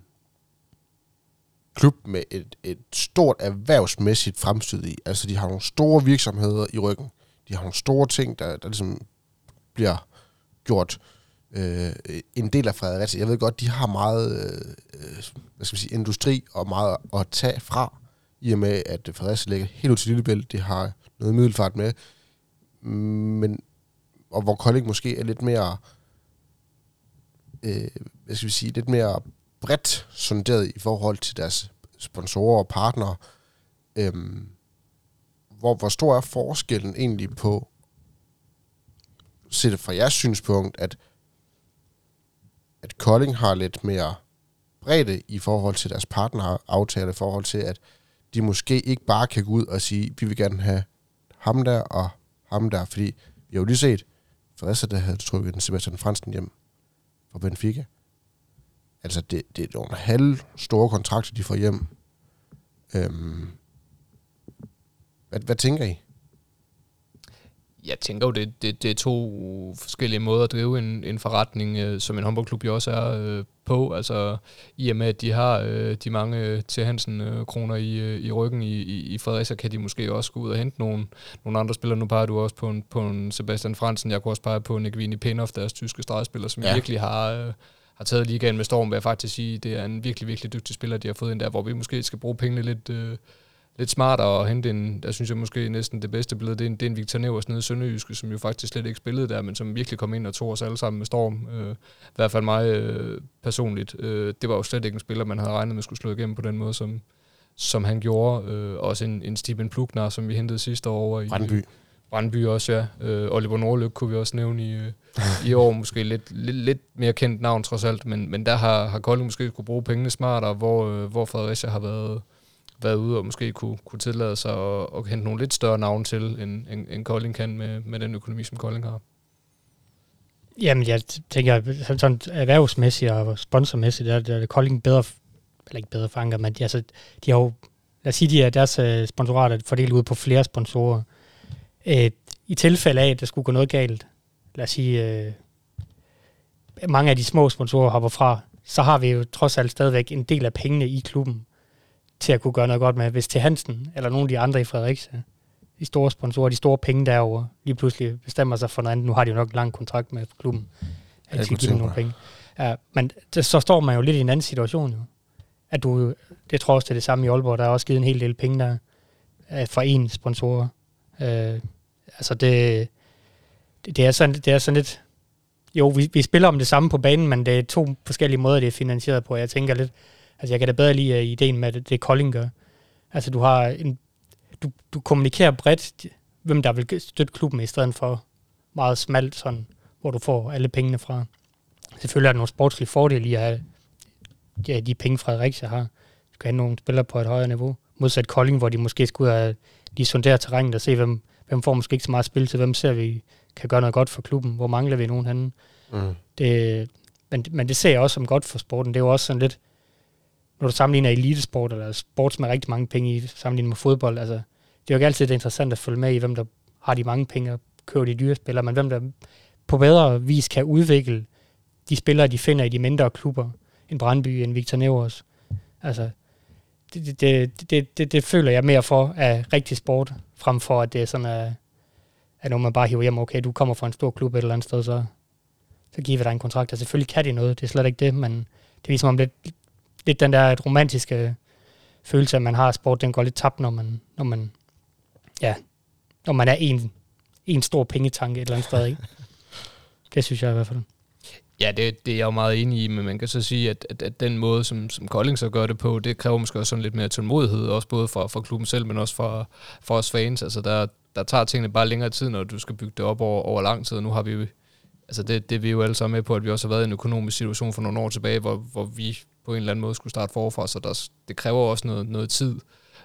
A: klub med et, et stort erhvervsmæssigt fremstød i. Altså, de har nogle store virksomheder i ryggen. De har nogle store ting, der, der ligesom bliver gjort øh, en del af Fredericia. Jeg ved godt, de har meget øh, hvad skal man sige, industri og meget at tage fra, i og med, at Fredericia ligger helt ud til Lillebælt. De har noget middelfart med. Men, og hvor Kolding måske er lidt mere, øh, hvad skal vi sige, lidt mere bredt sonderet i forhold til deres sponsorer og partnere. Øhm, hvor, hvor stor er forskellen egentlig på, set fra jeres synspunkt, at, at Kolding har lidt mere bredde i forhold til deres partneraftale, i forhold til, at de måske ikke bare kan gå ud og sige, vi vil gerne have ham der og ham der, fordi vi har jo lige set, Fredericia, der havde trykket den Sebastian Fransen hjem fra Benfica. Altså, det, det er nogle halv store kontrakter, de får hjem. Øhm, hvad, hvad tænker I?
B: Jeg tænker jo, det, det, det er to forskellige måder at drive en, en forretning, øh, som en håndboldklub jo også er øh, på. Altså i og med, at de har øh, de mange øh, til Hansen øh, kroner i, øh, i ryggen i, i, i Fredericia, kan de måske også gå ud og hente nogle, nogle andre spillere. Nu peger du også på en, på en Sebastian Fransen. Jeg kunne også pege på Nick Vini Penhoff, deres tyske stregspiller, som ja. virkelig har... Øh, har taget ligaen med storm, vil jeg faktisk sige. Det er en virkelig, virkelig dygtig spiller, de har fået ind der, hvor vi måske skal bruge pengene lidt, øh, lidt smartere og hente en, der synes jeg måske næsten det bedste billede, det er en, det er en Victor Nevers nede i Sønderjyske, som jo faktisk slet ikke spillede der, men som virkelig kom ind og tog os alle sammen med storm. Øh, I hvert fald mig øh, personligt. Øh, det var jo slet ikke en spiller, man havde regnet med skulle slå igennem på den måde, som, som han gjorde. Øh, også en, en Steven Plugner, som vi hentede sidste år over i
A: Brandby.
B: Brandby også, ja. Øh, Oliver Nordløk kunne vi også nævne i, øh, i år. Måske lidt, lidt, lidt mere kendt navn trods alt, men, men der har, har Kolding måske kunne bruge pengene smartere, hvor, øh, hvor Fredericia har været, været ude og måske kunne, kunne tillade sig at, at hente nogle lidt større navn til, end, end, end Kolding kan med, med den økonomi, som Kolding har.
C: Jamen, jeg tænker, sådan erhvervsmæssigt og sponsormæssigt, der, der er Kolding bedre, eller ikke bedre fanger, men de, altså, de har jo, lad os sige, de er deres øh, sponsorater fordelt ud på flere sponsorer. Øh, I tilfælde af, at der skulle gå noget galt, lad os sige, øh, mange af de små sponsorer hopper fra, så har vi jo trods alt stadigvæk en del af pengene i klubben til at kunne gøre noget godt med. Hvis til Hansen eller nogle af de andre i Fredericia, de store sponsorer, de store penge derovre, lige pludselig bestemmer sig for noget andet. Nu har de jo nok lang kontrakt med klubben. At de skal give dem nogle penge. Ja, men det, så står man jo lidt i en anden situation jo. At du, det tror jeg også, det er det samme i Aalborg. Der er også givet en hel del penge der for en sponsorer. Øh, altså det, det, det, er sådan, det er sådan lidt... Jo, vi, vi spiller om det samme på banen, men det er to forskellige måder, det er finansieret på. Jeg tænker lidt... Altså, jeg kan da bedre lide uh, ideen med, det, det Kolding gør. Altså, du har en... Du, du kommunikerer bredt, hvem der vil støtte klubben, i stedet for meget smalt, sådan, hvor du får alle pengene fra. Selvfølgelig er der nogle sportslige fordele i at have ja, de penge, Fredericia har. Du kan have nogle spillere på et højere niveau. Modsat Kolding, hvor de måske skulle have lige sondere terrænet og se, hvem, hvem får måske ikke så meget spil til, hvem ser vi kan gøre noget godt for klubben, hvor mangler vi nogen henne. Mm. Det, men, men det ser jeg også som godt for sporten. Det er jo også sådan lidt, når du sammenligner elitesport, eller sport med rigtig mange penge i sammenligning med fodbold, altså, det er jo ikke altid det interessant at følge med i, hvem der har de mange penge og køber de dyre spillere, men hvem der på bedre vis kan udvikle de spillere, de finder i de mindre klubber, en Brandby, en Victor Nevers. Altså, det, det, det, det, det føler jeg mere for af rigtig sport, frem for at det er sådan, at, at når man bare hiver hjem, okay, du kommer fra en stor klub et eller andet sted, så, så giver vi dig en kontrakt. Og selvfølgelig kan det noget, det er slet ikke det, men det er ligesom om lidt, lidt den der romantiske følelse, man har sport, den går lidt tabt, når man, når man, ja, når man er en, en stor pengetanke et eller andet sted, ikke? Det synes jeg i hvert fald.
B: Ja, det, det er jeg jo meget enig i, men man kan så sige, at, at, at den måde, som, som Kolding så gør det på, det kræver måske også sådan lidt mere tålmodighed, også både for, for klubben selv, men også for, for os fans. Altså, der, der tager tingene bare længere tid, når du skal bygge det op over, over lang tid, og nu har vi altså det, det er vi jo alle sammen med på, at vi også har været i en økonomisk situation for nogle år tilbage, hvor, hvor vi på en eller anden måde skulle starte forfra, så der, det kræver også noget, noget tid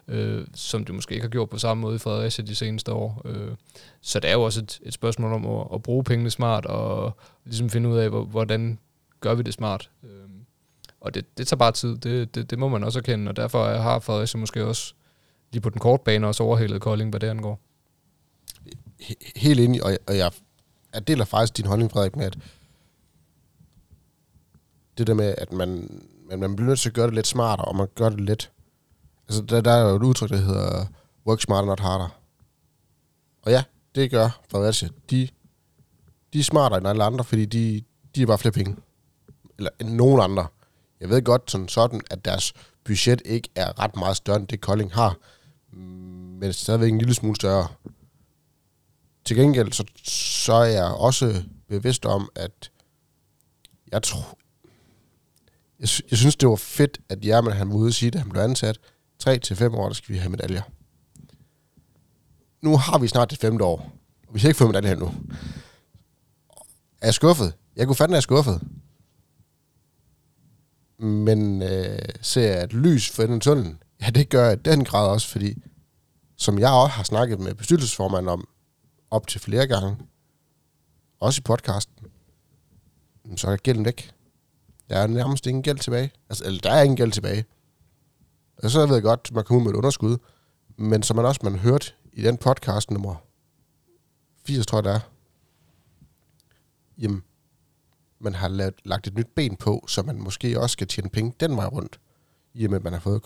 B: øh, som det måske ikke har gjort på samme måde i Fredericia de seneste år. Øh, så det er jo også et, et spørgsmål om at, at bruge pengene smart, og ligesom finde ud af, hvordan gør vi det smart. Øh, og det, det tager bare tid, det, det, det må man også erkende, og derfor har Fredericia måske også lige på den korte bane også overhældet Kolding, hvad det angår.
A: Helt enig, og jeg, og jeg jeg deler faktisk din holdning, Frederik, med at det der med, at man, man, man bliver nødt til at gøre det lidt smartere, og man gør det lidt... Altså, der, der er jo et udtryk, der hedder work smarter, not harder. Og ja, det gør Fredericia. De, de er smartere end alle andre, fordi de, de har bare flere penge. Eller end nogen andre. Jeg ved godt sådan, sådan, at deres budget ikke er ret meget større, end det Kolding har. Men stadigvæk en lille smule større. Til gengæld, så, så er jeg også bevidst om, at jeg tror... Jeg, jeg synes, det var fedt, at Jermen han var ude og sige, at han blev ansat. 3 til fem år, der skal vi have medaljer. Nu har vi snart det femte år. Og vi har ikke fået medaljer endnu. Er jeg skuffet? Jeg kunne fandme være skuffet. Men øh, ser jeg et lys for enden af tunnelen? Ja, det gør jeg i den grad også, fordi som jeg også har snakket med bestyrelsesformanden om op til flere gange, også i podcasten, så er gælden væk. Der er nærmest ingen gæld tilbage. Altså, eller der er ingen gæld tilbage. Og så ved jeg godt, man kommer ud med et underskud, men som man også man hørte i den podcast nummer 80, tror jeg der er, jamen, man har lavet, lagt et nyt ben på, så man måske også skal tjene penge den vej rundt, i og med, at man har fået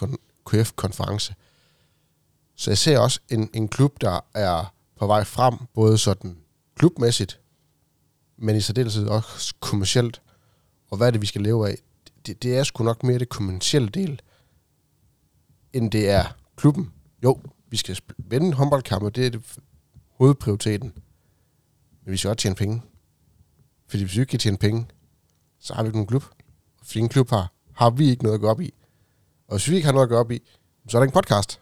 A: KF-konference. Så jeg ser også en, en klub, der er på vej frem, både sådan klubmæssigt, men i særdeleshed også kommercielt. Og hvad er det, vi skal leve af? Det, det er sgu nok mere det kommercielle del, end det er klubben. Jo, vi skal vende vinde håndboldkampe, det er det hovedprioriteten. Men vi skal også tjene penge. Fordi hvis vi ikke kan tjene penge, så har vi ikke nogen klub. Og fordi en klub har, har vi ikke noget at gå op i. Og hvis vi ikke har noget at gå op i, så er der ingen podcast.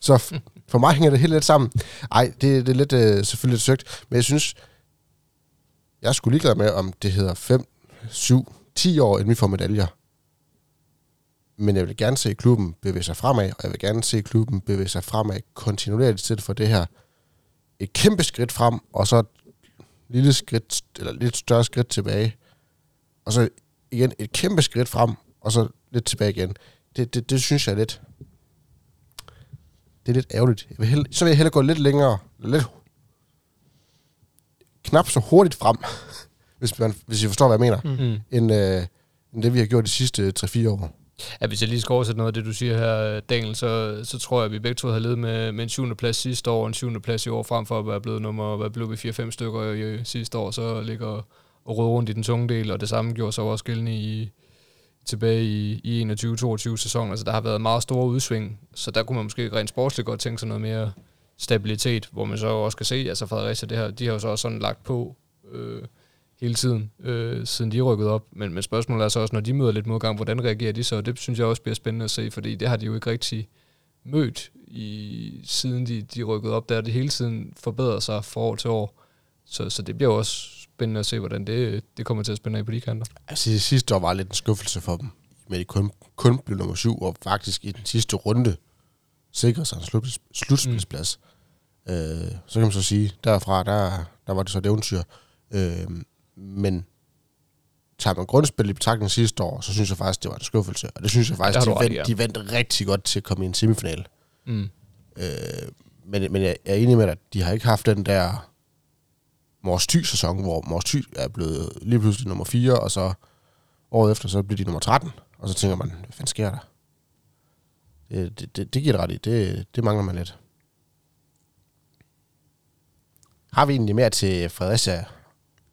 A: Så for mig hænger det helt lidt sammen. Ej, det, det er lidt, øh, selvfølgelig lidt søgt, men jeg synes, jeg skulle sgu ligeglad med, om det hedder 5, 7, 10 år, inden vi får medaljer. Men jeg vil gerne se klubben bevæge sig fremad, og jeg vil gerne se klubben bevæge sig fremad kontinuerligt, i stedet for det her et kæmpe skridt frem, og så et lille skridt, eller lidt større skridt tilbage. Og så igen et kæmpe skridt frem, og så lidt tilbage igen. Det, det, det synes jeg er lidt... Det er lidt ærgerligt. Jeg vil hellere, så vil jeg hellere gå lidt længere, lidt knap så hurtigt frem, hvis, man, hvis I forstår, hvad jeg mener,
B: Mm.
A: end, øh, end det, vi har gjort de sidste 3-4 år.
B: Ja, hvis jeg lige skal oversætte noget af det, du siger her, Daniel, så, så tror jeg, at vi begge to har levet med, med en 7. plads sidste år, og en 7. plads i år, frem for at være blevet nummer, hvad blev vi, 4-5 stykker i, i sidste år, så ligger og røde rundt i den tunge del, og det samme gjorde så også gældende i, tilbage i, i 21-22 sæson. Altså, der har været meget store udsving, så der kunne man måske rent sportsligt godt tænke sig noget mere stabilitet, hvor man så også kan se, altså Fredericia, det her, de har jo så også sådan lagt på øh, hele tiden, øh, siden de er rykket op. Men, men spørgsmålet er så også, når de møder lidt modgang, hvordan reagerer de så? Det synes jeg også bliver spændende at se, fordi det har de jo ikke rigtig mødt, i, siden de, de rykkede op. Der det hele tiden forbedret sig fra år til år. Så, så det bliver også spændende at se, hvordan det, det kommer til at spænde af på de kanter.
A: Altså sidste år var lidt en skuffelse for dem, men de kun, kun blev nummer syv, og faktisk i den sidste runde sikrede sig en slut, slutspilsplads. Mm. Øh, så kan man så sige, derfra, der, der var det så et eventyr. Øh, men tager man grundspil i betragtning sidste år, så synes jeg faktisk, det var en skuffelse. Og det synes jeg faktisk, de, vandt,
B: ja.
A: de vandt rigtig godt til at komme i en semifinal.
B: Mm.
A: Øh, men, men jeg er enig med dig, at de har ikke haft den der Mors Thy-sæson, hvor Mors Thy er blevet lige pludselig nummer 4, og så året efter, så bliver de nummer 13. Og så tænker man, hvad fanden sker der? Det, det, det, det giver det ret i. Det, det mangler man lidt. Har vi egentlig mere til Fredericia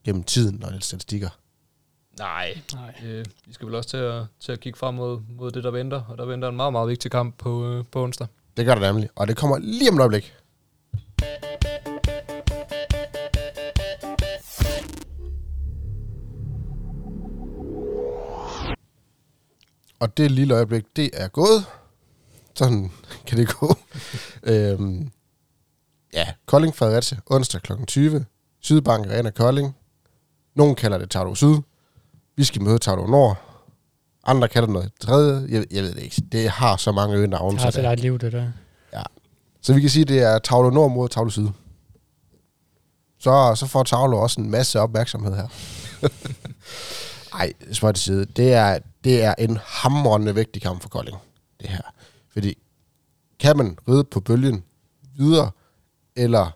A: gennem tiden og lidt statistikker?
B: Nej,
C: Nej.
B: øh, vi skal vel også til at, til at kigge frem mod, mod det, der venter. Og der venter en meget, meget vigtig kamp på, øh, på onsdag.
A: Det gør det nemlig, og det kommer lige om et øjeblik. Og det lille øjeblik, det er gået. Sådan kan det gå. øhm, ja, Kolding Fredericia, onsdag kl. 20. Sydbank Arena Kolding. Nogen kalder det Tavlo Syd. Vi skal møde Tavlo Nord. Andre kalder det noget tredje. Jeg, jeg ved det ikke. Det har så mange øgenavne.
C: Det har
A: så
C: sit
A: det-
C: eget liv, det der.
A: så vi kan sige, at det er Tavle Nord mod Tavle Syd. Så, så får Tavle også en masse opmærksomhed her. Ej, spøj til side. Det er, det er en hamrende vigtig kamp for Kolding, det her. Fordi kan man ride på bølgen videre, eller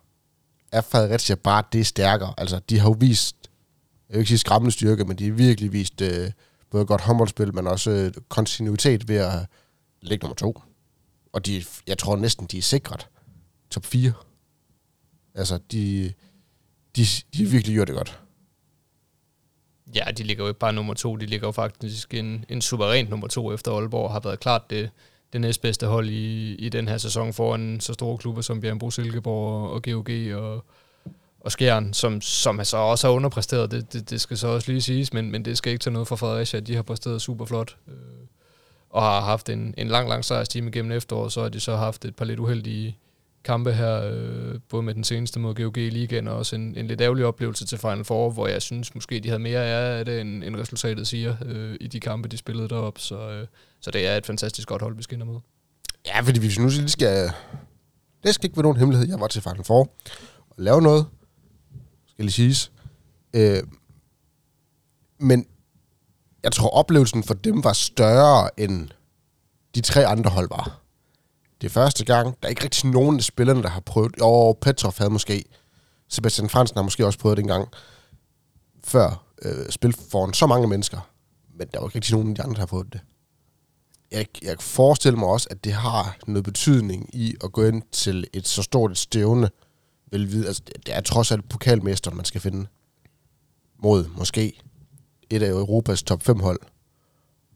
A: er Fredericia bare det stærkere. Altså, de har jo vist, jeg vil ikke sige skræmmende styrke, men de har virkelig vist øh, både godt håndboldspil, men også øh, kontinuitet ved at ligge nummer to. Og de, jeg tror næsten, de er sikret top 4. Altså, de, de, de virkelig gjort det godt.
B: Ja, de ligger jo ikke bare nummer to, de ligger jo faktisk en, en suveræn nummer to efter Aalborg, har været klart det, det næstbedste hold i, i den her sæson foran så store klubber som Bjergbro Silkeborg og GOG og, og Skjern, som, som så også har underpræsteret, det, det, det skal så også lige siges, men, men det skal ikke tage noget fra Fredericia, de har præsteret super flot øh, og har haft en, en lang, lang sejrstime gennem efteråret, så har de så haft et par lidt uheldige kampe her, øh, både med den seneste mod GOG i ligaen, og også en, en lidt ærgerlig oplevelse til Final Four, hvor jeg synes måske, de havde mere af det, end, end resultatet siger øh, i de kampe, de spillede derop. Så, øh, så det er et fantastisk godt hold, vi skinner med.
A: Ja, fordi hvis nu lige skal... Det skal ikke være nogen hemmelighed. Jeg var til Final Four og lave noget, skal lige siges. Øh, men jeg tror, oplevelsen for dem var større, end de tre andre hold var. Det er første gang. Der er ikke rigtig nogen af spillerne, der har prøvet. Jo, Petrov havde måske. Sebastian Fransen har måske også prøvet det en gang før øh, spil foran så mange mennesker. Men der var ikke rigtig nogen af de andre, der har prøvet det. Jeg, jeg forestiller mig også, at det har noget betydning i at gå ind til et så stort et stævne. Velvide. altså, det er trods alt pokalmester, man skal finde mod måske et af Europas top 5 hold.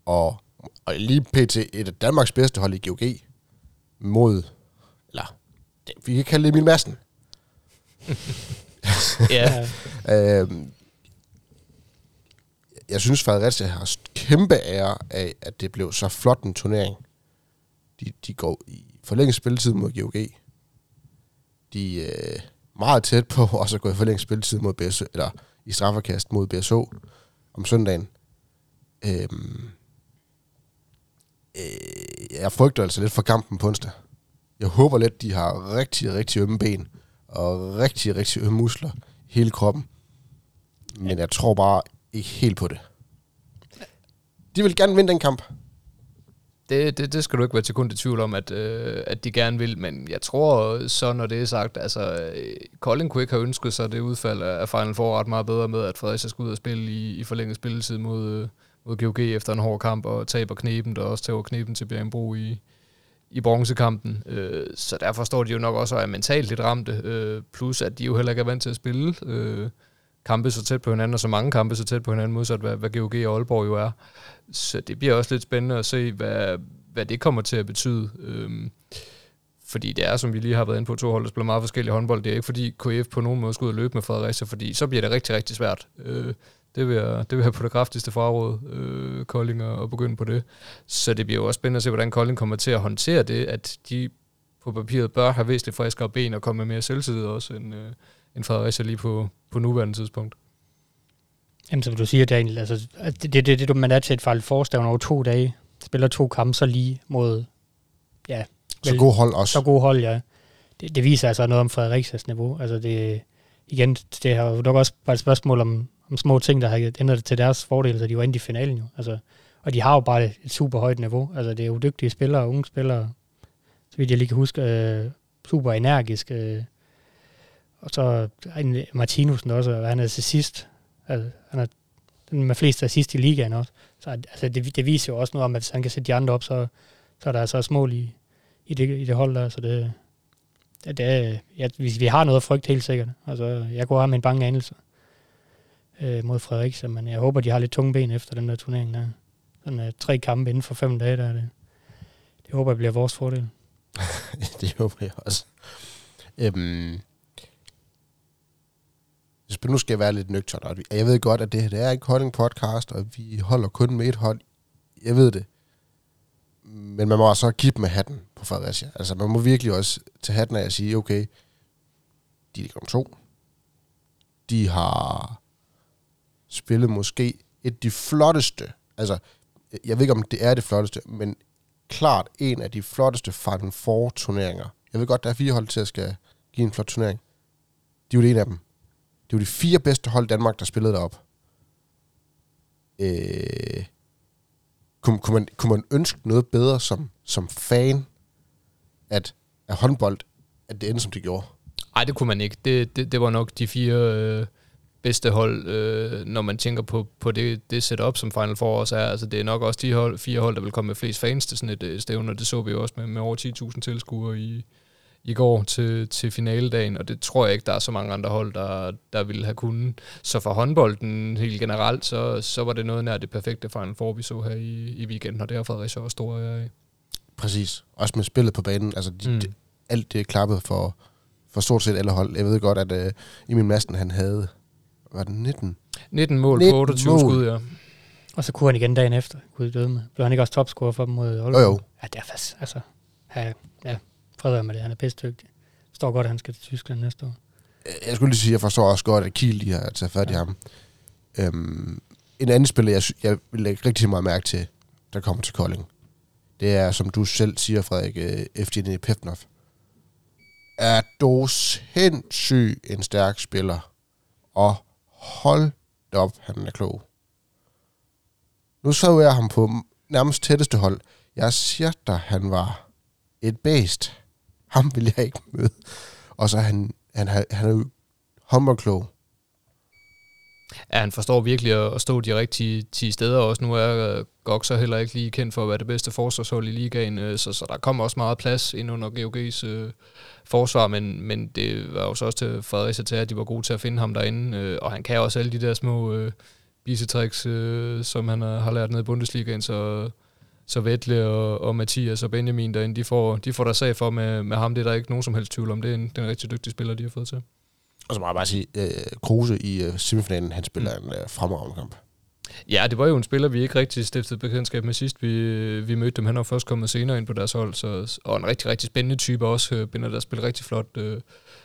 A: Og, og lige pt. et af Danmarks bedste hold i GOG mod, eller vi kan kalde det Emil Madsen.
B: ja.
A: øhm, jeg synes, Fredericia har kæmpe ære af, at det blev så flot en turnering. De, de går i forlænget spilletid mod GOG. De er øh, meget tæt på også at gå i forlænget spilletid mod BSO, eller i straffekast mod BSO om søndagen. Øhm, øh, jeg frygter altså lidt for kampen på onsdag. Jeg håber lidt, de har rigtig, rigtig ømme ben og rigtig, rigtig ømme muskler hele kroppen. Men jeg tror bare ikke helt på det. De vil gerne vinde den kamp.
B: Det, det, det skal du ikke være til kun i tvivl om, at, øh, at de gerne vil, men jeg tror så, når det er sagt, altså øh, Colin kunne ikke have ønsket sig det udfald af Final Four ret meget bedre med, at Fredericia skal ud og spille i, i forlænget spilletid mod, øh, mod GOG efter en hård kamp, og taber kneben, og også tager knepen til Bjergenbro i, i bronzekampen. Øh, så derfor står de jo nok også og er mentalt lidt ramte, øh, plus at de jo heller ikke er vant til at spille øh, kampe så tæt på hinanden, og så mange kampe så tæt på hinanden, modsat hvad, hvad GOG og Aalborg jo er. Så det bliver også lidt spændende at se, hvad, hvad det kommer til at betyde. Øh, fordi det er, som vi lige har været inde på, to hold, der spiller meget forskellige håndbold. Det er ikke fordi KF på nogen måde skal ud og løbe med Fredericia, fordi så bliver det rigtig, rigtig svært. Øh, det vil, jeg, det vil jeg på det kraftigste fraråd, øh, Kolding, at, at begynde på det. Så det bliver jo også spændende at se, hvordan Kolding kommer til at håndtere det, at de på papiret bør have væsentligt friskere ben og komme med mere selvtillid også, end, øh, end Fredericia lige på, på nuværende tidspunkt.
C: Jamen, som du siger, Daniel, altså, det, det, det, det, man er til et fejl forstaven over to dage, spiller to kampe så lige mod, ja...
A: Så god hold også.
C: Så god hold, ja. Det, det viser altså noget om Fredericias niveau. Altså, det, igen, det har jo nok også bare et spørgsmål om, om små ting, der har ændret det til deres fordel, så de var inde i finalen jo. Altså, og de har jo bare et super højt niveau. Altså, det er jo dygtige spillere, unge spillere, så vidt jeg lige kan huske, øh, super energisk. Øh, og så Martinusen også, han er til sidst. Altså, han er den med flest assist i ligaen også. Så altså, det, det viser jo også noget om, at hvis han kan sætte de andre op, så, så er der altså også mål i, i, det, i det hold der. Så det, det, det ja, vi, vi har noget frygt helt sikkert. Altså, jeg går have min en bange anelse øh, mod Frederiksen, men jeg håber, de har lidt tunge ben efter den der turnering der. Sådan uh, tre kampe inden for fem dage, der det, det håber jeg bliver vores fordel.
A: det håber jeg også. Øhm, hvis nu skal jeg være lidt nøgtern, og jeg ved godt, at det her det er en Holding podcast, og vi holder kun med et hold. Jeg ved det. Men man må også give med hatten på Fredericia. Altså, man må virkelig også tage hatten af og sige, okay, de er to. De har spillet måske et af de flotteste, altså, jeg ved ikke, om det er det flotteste, men klart en af de flotteste Final Four turneringer. Jeg ved godt, der er fire hold til at skal give en flot turnering. De er jo en af dem. Det var de fire bedste hold i Danmark, der spillede derop. Øh, kunne, kunne, man, kunne man ønske noget bedre som, som fan, at, at håndbold, at det endte, som det gjorde?
B: Nej, det kunne man ikke. Det, det, det var nok de fire øh, bedste hold, øh, når man tænker på, på det, det setup, som Final Four også er. Altså, det er nok også de hold, fire hold, der vil komme med flest fans til sådan et øh, stævne, og det så vi jo også med, med over 10.000 tilskuere i, i går til, til finaledagen, og det tror jeg ikke, der er så mange andre hold, der, der ville have kunnet. Så for håndbolden helt generelt, så, så var det noget nær det perfekte Final Four, vi så her i, i weekenden, og det har Fredericia også store af.
A: Præcis. Også med spillet på banen. Altså, de, mm. de, alt det klappet for, for stort set alle hold. Jeg ved godt, at uh, Emil Madsen, han havde, var det 19?
B: 19 mål 19 på 28 mål. skud, ja.
C: Og så kunne han igen dagen efter, Gud døde med. Blev han ikke også topscorer for dem mod Aalborg?
A: Jo, jo.
C: Ja, det er fast, altså, ja, ja, fred med det, han er pisse dygtig. Forstår godt, at han skal til Tyskland næste år.
A: Jeg skulle lige sige, at jeg forstår også godt, at Kiel lige har taget fat i ja. ham. Øhm, en anden spiller, jeg, jeg vil lægge rigtig meget mærke til, der kommer til Kolding, det er, som du selv siger, Frederik, øh, Evgeny Pevnov. Er du sindssyg en stærk spiller, og hold op, han er klog. Nu så jeg ham på nærmest tætteste hold. Jeg siger dig, han var et bæst. Ham vil jeg ikke møde. Og så er han, han, han er jo hummerklog.
B: Ja, han forstår virkelig at stå de rigtige 10 steder også. Nu er øh, GOG så heller ikke lige kendt for at være det bedste forsvarshold i ligaen, øh, så, så der kommer også meget plads ind under GOG's øh, forsvar, men, men det var jo så også til Fredericia til, at de var gode til at finde ham derinde, øh, og han kan også alle de der små øh, bisetricks, øh, som han har, har lært ned i Bundesligaen, så, så Vettle og, og Mathias og Benjamin derinde, de får, de får der sag for med, med ham, det er der ikke nogen som helst tvivl om, det er en, det er en rigtig dygtig spiller, de har fået til.
A: Og så må jeg bare sige, øh, Kruse i øh, semifinalen, han spiller mm. en øh, fremragende kamp.
B: Ja, det var jo en spiller, vi ikke rigtig stiftede bekendtskab med sidst. Vi, vi mødte dem. Han var først kommet senere ind på deres hold. Så, og en rigtig, rigtig spændende type også. Øh, binder der spiller rigtig flot øh,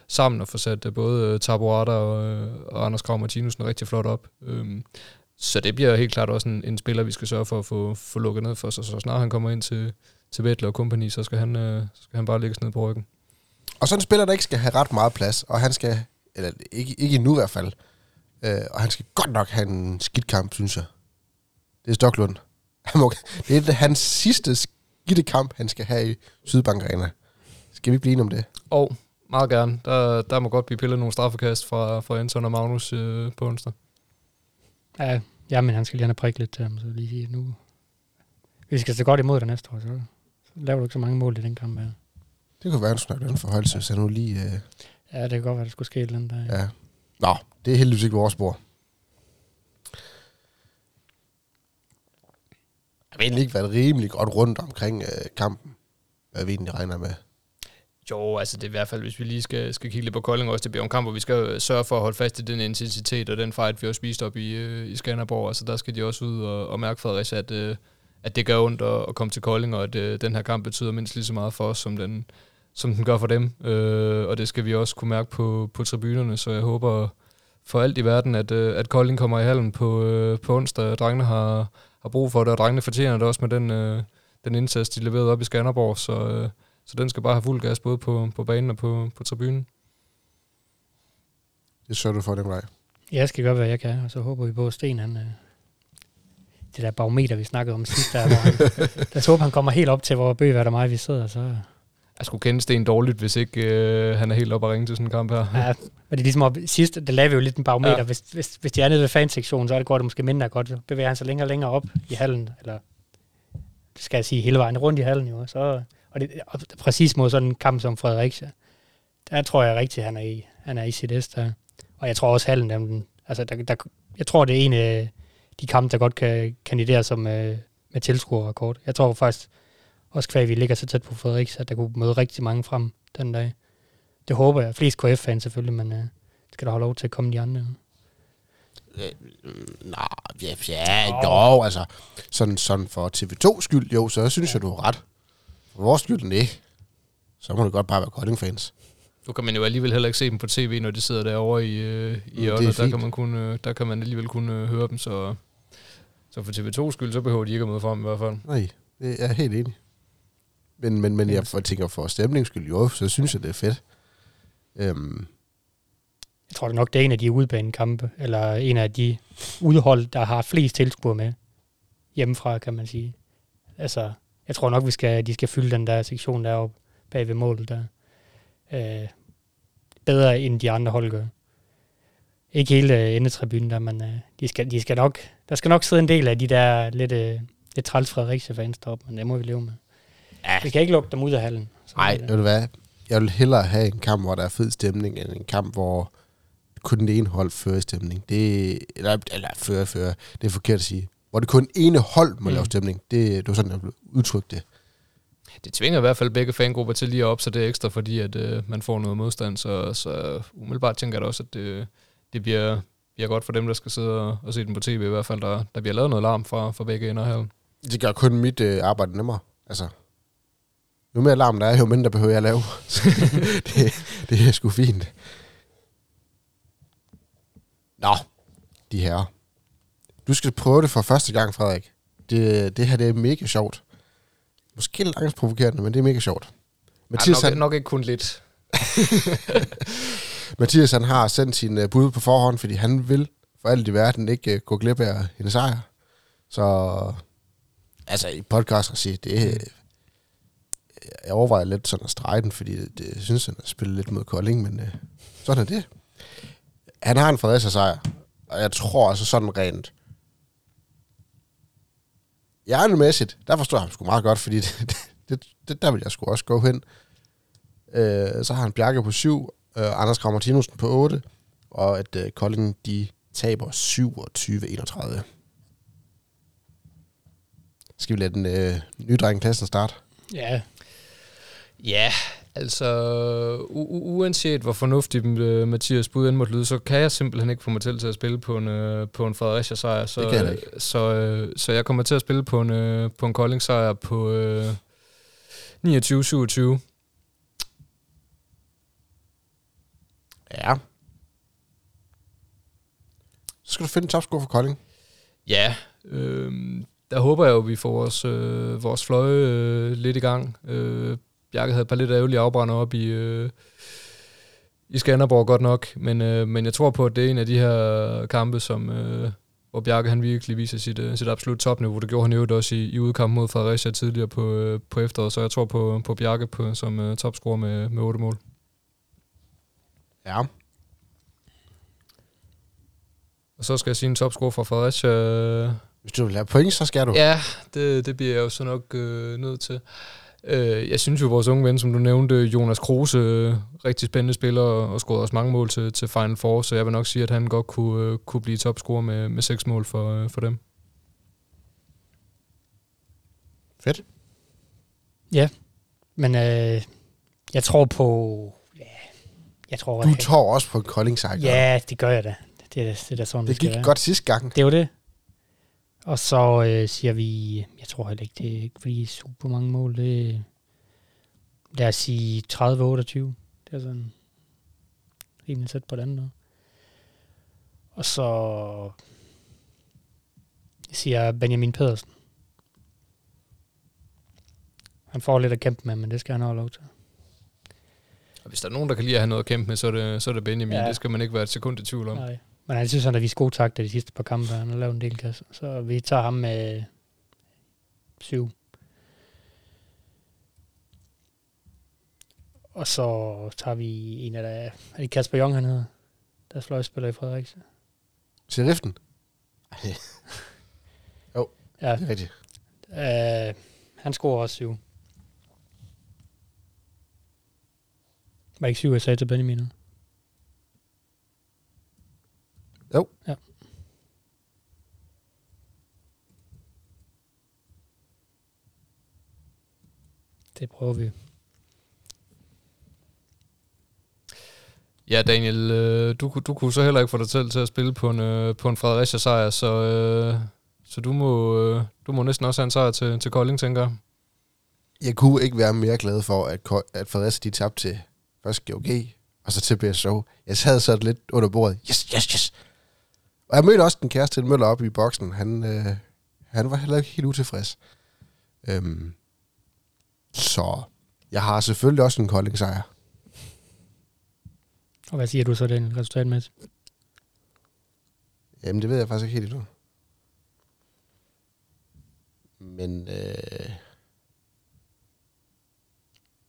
B: sammen og får sat øh, både øh, Taboada og, øh, og Anders Krav Martinussen rigtig flot op. Øhm, så det bliver helt klart også en, en spiller, vi skal sørge for at få, få lukket ned for. Så, så snart han kommer ind til, til Vettel og kompagni, så skal han, øh, skal han bare lægges ned på ryggen.
A: Og så en spiller, der ikke skal have ret meget plads, og han skal, eller ikke, ikke endnu i hvert fald, øh, og han skal godt nok have en skidt kamp, synes jeg. Det er Stoklund. Det er hans sidste skidte kamp, han skal have i Sydbank Arena. Skal vi blive enige om det?
B: Og meget gerne. Der, der må godt blive pillet nogle straffekast fra, fra Anton og Magnus øh, på onsdag.
C: Ja, ja, men han skal lige have prik lidt til ham, så lige sige, nu... Vi skal så godt imod det næste år, så, så laver du ikke så mange mål i den kamp her.
A: Det kunne være, at du snakker den forholdelse, så nu lige... Øh...
C: Ja, det kan godt være, der skulle ske et eller andet der.
A: Ja. Nå, det er heldigvis ikke vores spor. Jeg har egentlig ikke været rimelig godt rundt omkring øh, kampen, hvad vi egentlig regner med.
B: Jo, altså det er i hvert fald, hvis vi lige skal, skal kigge lidt på Kolding også, det bliver en kamp, hvor vi skal øh, sørge for at holde fast i den intensitet og den fight, vi har spist op i, øh, i Skanderborg. Altså der skal de også ud og, og mærke Fredericia, at, øh, at det gør ondt at, at komme til Kolding, og at øh, den her kamp betyder mindst lige så meget for os, som den, som den gør for dem. Øh, og det skal vi også kunne mærke på, på tribunerne, så jeg håber for alt i verden, at, øh, at Kolding kommer i halen på, øh, på onsdag. Drengene har, har brug for det, og drengene fortjener det også med den, øh, den indsats, de leverede op i Skanderborg, så, øh, så den skal bare have fuld gas både på, på banen og på, på tribunen.
A: Det sørger du for dem, vej.
C: Jeg skal gøre, hvad jeg kan, og så håber vi på, at Sten, han, øh, det der barometer, vi snakkede om sidst, der, hvor han, der håber, han kommer helt op til, hvor Bøgeværd og mig, vi sidder, så,
B: jeg skulle kende Sten dårligt, hvis ikke øh, han er helt op at ringe til sådan en kamp her.
C: Ja, men det er ligesom, at sidst, der lavede vi jo lidt en barometer. Ja. Hvis, hvis, hvis de er nede ved fansektionen, så er det godt, det måske mindre godt. Så bevæger han sig længere og længere op i hallen, eller det skal jeg sige, hele vejen rundt i hallen jo. Så, og det og præcis mod sådan en kamp som Fredericia. Der tror jeg rigtigt, at han er i, han er i sit S der. Og jeg tror også hallen, dem, altså der, der, jeg tror, det er en af de kampe, der godt kan kandidere som øh, med tilskuerrekord. Jeg tror faktisk, også kvæg, vi ligger så tæt på Frederiks, at der kunne møde rigtig mange frem den dag. Det håber jeg. Flest KF-fans selvfølgelig, men øh, skal der holde lov til at komme de andre.
A: Øh, nej, ja, ja, jo, altså, sådan, sådan for TV2 skyld, jo, så synes jeg, du har ret. For vores skyld, ikke. Så må det godt bare være Kolding-fans.
B: Nu kan man jo alligevel heller ikke se dem på tv, når de sidder derovre i, øh, i hjørnet. Der kan, man kun, øh, der kan man alligevel kun øh, høre dem, så, så for TV2 skyld, så behøver de ikke at møde frem i hvert fald.
A: Nej, det er helt enig. Men, men, men jeg tænker for stemningens skyld, jo, så synes jeg, det er fedt. Øhm.
C: Jeg tror det nok, det er en af de udbanekampe, eller en af de udhold, der har flest tilskuere med hjemmefra, kan man sige. Altså, jeg tror nok, vi skal, de skal fylde den der sektion deroppe bag ved målet der. Øh, bedre, end de andre hold gør. Ikke hele øh, endetribunen der, men øh, de skal, de skal nok, der skal nok sidde en del af de der lidt, øh, lidt træls Fredericia-fans deroppe, men det må vi leve med.
A: Ja.
C: Vi kan ikke lukke dem ud af hallen.
A: Nej,
C: det-
A: ved du hvad? Jeg vil hellere have en kamp, hvor der er fed stemning, end en kamp, hvor kun den ene hold fører stemning. Det, eller, eller fører, fører. Det er forkert at sige. Hvor det kun ene hold må mm. Lave stemning. Det, det var sådan, jeg ville udtrykke det.
B: Det tvinger i hvert fald begge fangrupper til lige at opsætte det ekstra, fordi at øh, man får noget modstand, så, så umiddelbart tænker jeg da også, at det, det bliver, bliver godt for dem, der skal sidde og, og se den på tv i hvert fald. Der, der bliver lavet noget larm fra, fra begge ender her.
A: Det gør kun mit øh, arbejde nemmere. Altså, jo mere larm der er, jo mindre behøver jeg at lave. Det, det er sgu fint. Nå, de her. Du skal prøve det for første gang, Frederik. Det, det her det er mega sjovt. Måske lidt angstprovokerende, men det er mega sjovt.
B: Ej,
A: Mathias,
B: nok,
A: han,
B: nok ikke kun lidt.
A: Mathias han har sendt sin uh, bud på forhånd, fordi han vil for alt i verden ikke uh, gå glip af hendes sejr. Så altså i podcast sige, det jeg overvejer lidt sådan at strege den, fordi det, det jeg synes, han har spillet lidt mod Kolding, men uh, sådan er det. Han har en Fredericia sejr, og jeg tror altså sådan rent hjernemæssigt, der forstår jeg ham sgu meget godt, fordi det, det, det, der vil jeg sgu også gå hen. Øh, så har han Bjarke på 7, øh, Anders Krav Martinussen på 8, og at øh, Kolding, de taber 27-31. Skal vi lade den øh, nye dreng klassen starte?
C: Ja,
B: Ja, altså u- u- uanset hvor fornuftigt uh, Mathias bud end måtte lyde, så kan jeg simpelthen ikke få mig til til at spille på en, uh, på en Fredericia sejr. Så,
A: Det kan jeg ikke.
B: Så, uh, så jeg kommer til at spille på en, uh, på en Kolding sejr på uh, 29-27.
A: Ja. Så skal du finde en topscore for Kolding.
B: Ja, øh, der håber jeg jo, at vi får vores, øh, vores fløje øh, lidt i gang. Øh, Bjarke havde et par lidt ærgerlige afbrænder op i, øh, i Skanderborg godt nok, men, øh, men jeg tror på, at det er en af de her kampe, som, øh, hvor Bjarke han virkelig viser sit, øh, sit absolut topniveau. Det gjorde han jo også i, i udkampen mod Fredericia tidligere på, øh, på efteråret, så jeg tror på, på Bjarke på, som øh, topscorer med, med 8 mål.
A: Ja.
B: Og så skal jeg sige en topscorer fra Fredericia. øh,
A: Hvis du vil have point, så skal du.
B: Ja, det, det bliver jeg jo så nok øh, nødt til. Øh, jeg synes jo, vores unge ven, som du nævnte, Jonas Kruse, øh, rigtig spændende spiller og scorede også mange mål til, til Final Four, så jeg vil nok sige, at han godt kunne, øh, kunne blive topscorer med, med seks mål for, øh, for dem.
A: Fedt.
C: men øh, jeg tror på... Ja, jeg tror...
A: Du
C: at-
A: tår også på Kolding sejr.
C: Ja, det gør jeg da. Det er, det er da sådan, det,
A: Det gik godt sidste gang.
C: Det er jo det. Og så øh, siger vi, jeg tror heller ikke, det er ikke fordi super mange mål. Det, lad os sige 30-28. Det er sådan rimelig tæt på den andet. Og så siger Benjamin Pedersen. Han får lidt at kæmpe med, men det skal han have lov til.
B: Og hvis der er nogen, der kan lide at have noget at kæmpe med, så er det, så er det Benjamin. Ja.
C: Ja.
B: Det skal man ikke være et sekund i tvivl om.
C: Nej. Men han synes, han har vist gode takter de sidste par kampe. Han har lavet en del kasser. Så vi tager ham med syv. Og så tager vi en af der... Er det Kasper Jong, han hedder? Der er fløjspiller i Fredericia.
A: Seriften.
C: Ja,
A: Det er rigtigt.
C: øh, han scorer også syv. Var ikke syv, jeg sagde til Benjamin? nu?
A: Jo.
C: Ja. Det prøver vi.
B: Ja, Daniel, øh, du, du kunne så heller ikke få dig selv til at spille på en, øh, på en Fredericia sejr, så, øh, så du, må, øh, du må næsten også have en sejr til, til Kolding, tænker jeg.
A: Jeg kunne ikke være mere glad for, at, at Fredericia de tabte til først GOG, og så til BSO. Jeg sad så lidt under bordet. Yes, yes, yes. Og jeg mødte også den kæreste til Møller op i boksen. Han, øh, han var heller ikke helt utilfreds. Øhm, så jeg har selvfølgelig også en Kolding sejr.
C: Og hvad siger du så, den resultatmæssigt?
A: Jamen, det ved jeg faktisk ikke helt endnu. Men, øh,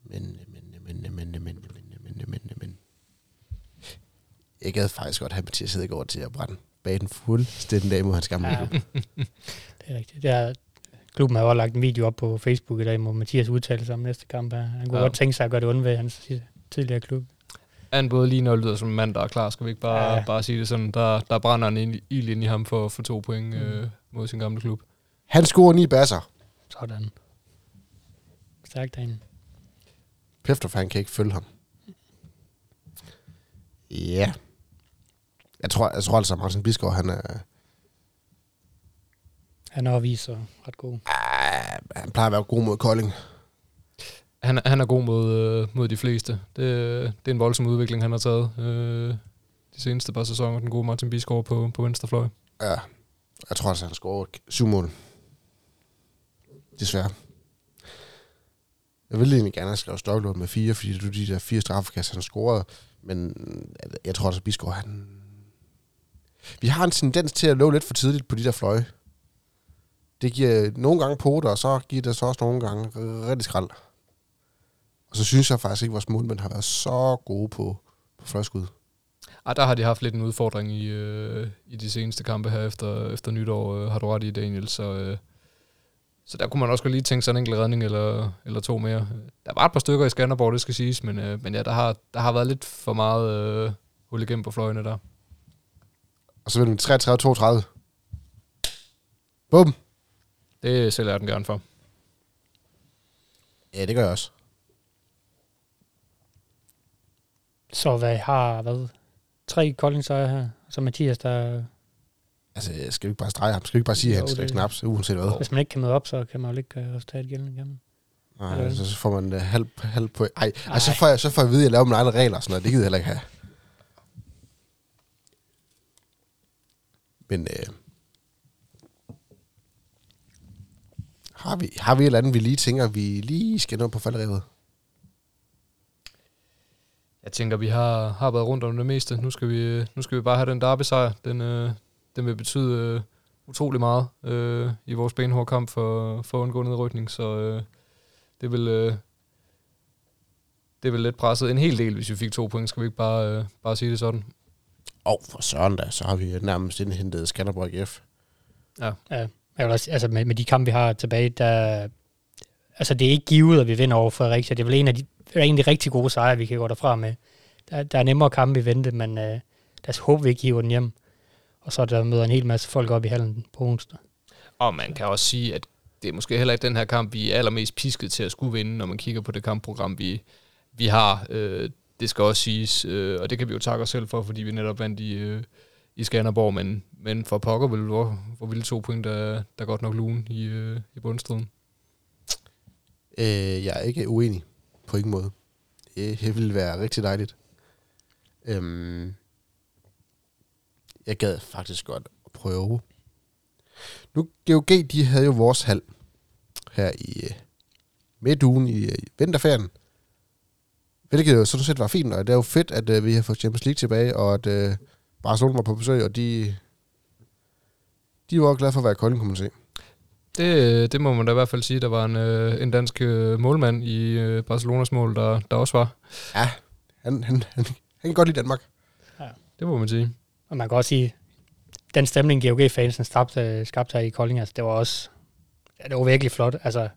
A: men, men, men, men, men, men, men, men, men, men, men. jeg gad faktisk godt have Mathias Hedegaard til at brænde banen fuldstændig af mod hans gamle
C: Ja.
A: klub.
C: Det er rigtigt. Det er, klubben har også lagt en video op på Facebook i dag, hvor Mathias udtaler sig om næste kamp. her. Han kunne
B: Ja.
C: godt tænke sig at gøre det ondt ved hans tidligere klub.
B: Han både lige og lyder som en mand, der er klar. Skal vi ikke bare, ja. Bare sige det sådan? Der, der brænder en ild ind i ham for, for to point øh, mod sin gamle klub.
A: Han scorer ni basser.
C: Sådan. Stærkt derinde.
A: Peftoff, han kan ikke følge ham. Ja. Jeg tror, jeg tror altså, at Martin Bisgaard, han er,
C: Han har vist sig ret god.
A: ah, han plejer at være god mod Kolding.
B: Han, han er god mod, øh, mod de fleste. Det, det er en voldsom udvikling, han har taget øh, de seneste par sæsoner. Den gode Martin Bisgaard på, på venstre fløj.
A: Ja. Jeg tror altså, han scorer syv mål. Desværre. Jeg ville egentlig gerne have skrevet Stokkelund med fire, fordi du de der fire straffekast, han scorede. Men jeg tror altså, Bisgaard, han... Vi har en tendens til at lå lidt for tidligt på de der fløje. Det giver nogle gange poter, og så giver det så også nogle gange rigtig skrald. Og så synes jeg faktisk ikke, at vores målmænd har været så gode på, på fløjskud.
B: Ej, der har de haft lidt en udfordring i, øh, i de seneste kampe her efter, efter nytår, øh, har du ret i, Daniel. Så, øh, så der kunne man også godt lige tænke sådan en enkelt redning eller, eller to mere. Der var et par stykker i Skanderborg, det skal siges, men, øh, men ja, der har, der har været lidt for meget øh, hul igennem på fløjene der.
A: Og så vil vi 33-32. Bum!
B: Det sælger jeg den gerne for.
A: Ja, det gør jeg også.
C: Så hvad har hvad? Tre Kolding sejre her. Så Mathias, der,
A: Altså, skal vi ikke bare strege ham? Skal vi ikke bare sige, at han skal snaps, uanset hvad?
C: hvis man ikke kan møde op, så kan man jo ikke gøre resultatet gældende igen.
A: Nej,
C: Eller-
A: så, så får man uh, halv, halv på... Ej, ej.
C: Ej.
A: så, får jeg, så får jeg at vide, at jeg laver mine egne regler og sådan noget. Det gider jeg heller ikke have. Men øh, har, vi, har vi et eller andet, vi lige tænker, vi lige skal nå på falderevet?
B: Jeg tænker, vi har, har været rundt om det meste. Nu skal vi, nu skal vi bare have den derby-sejr. Den, øh, den vil betyde øh, utrolig meget øh, i vores benhårde kamp for, for at undgå nedrykning. Så øh, det vil... Øh, det er vel lidt presset en hel del, hvis vi fik to point. Skal vi ikke bare, øh, bare sige det sådan?
A: Og for søren da, så har vi nærmest indhentet Skanderborg IF.
C: Ja, jeg vil også, altså med, med de kampe, vi har tilbage, der, altså det er ikke givet, at vi vinder over Fredericia. Det er vel en af de, det en af de rigtig gode sejre, vi kan gå derfra med. Der, der er nemmere kampe i vente, men øh, lad os håbe, vi ikke hiver den hjem. Og så er der møder en hel masse folk op i hallen på onsdag.
B: Og man kan også sige, at det er måske heller ikke den her kamp, vi er allermest pisket til at skulle vinde, når man kigger på det kampprogram, vi, vi har. Øh, det skal også siges, øh, og det kan vi jo takke os selv for, fordi vi netop vandt i, øh, i Skanderborg, men, men for pokker vil hvor, hvor vilde to point, der, der godt nok lune i, øh, i bundstriden.
A: Øh, jeg er ikke uenig på ingen måde. Det, det ville være rigtig dejligt. Øhm, jeg gad faktisk godt at prøve. Nu, GOG, de havde jo vores hal her i øh, i, øh, i vinterferien. Hvilket jo sådan set var fint, og det er jo fedt, at øh, vi har fået Champions League tilbage, og at øh, Barcelona var på besøg, og de, de var også glade for at være i Kolding, kunne man se.
B: Det, det må man da i hvert fald sige, der var en, øh, en dansk øh, målmand i øh, Barcelonas mål, der, der også var.
A: Ja, han, han, han, han kan godt lide Danmark.
B: Det må man sige.
C: Og man kan også sige, den stemning, GOG-fansen skabte, skabte her i Kolding, altså det var også, ja, det var virkelig flot. Altså,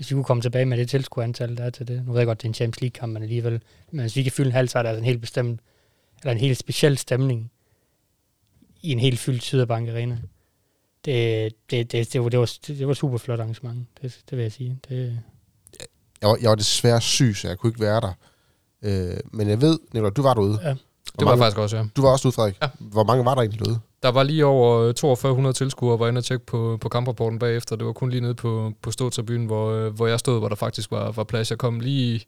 C: hvis vi kunne komme tilbage med det tilskuerantal, der er til det. Nu ved jeg godt, det er en Champions League-kamp, men alligevel. Men hvis vi kan fylde en halv, så er der altså en helt bestemt, eller en helt speciel stemning i en helt fyldt Sydbank Arena. Det, det, det, det, var, det, var, det var super flot arrangement, det, det vil jeg sige. Det,
A: Jeg var, jeg var desværre syg, så jeg kunne ikke være der. Øh, men jeg ved, Nicolai, du var derude.
C: Ja.
B: Det
A: Hvor
B: var
A: mange-
B: faktisk også, ja.
A: Du var også ude, Frederik.
B: Ja.
A: Hvor mange var der egentlig derude?
B: Der var lige over øh, 4200 tilskuere, var inde og tjekke på, på kamprapporten bagefter. Det var kun lige nede på, på ståtribunen, hvor, øh, hvor jeg stod, hvor der faktisk var, var plads. Jeg kom lige,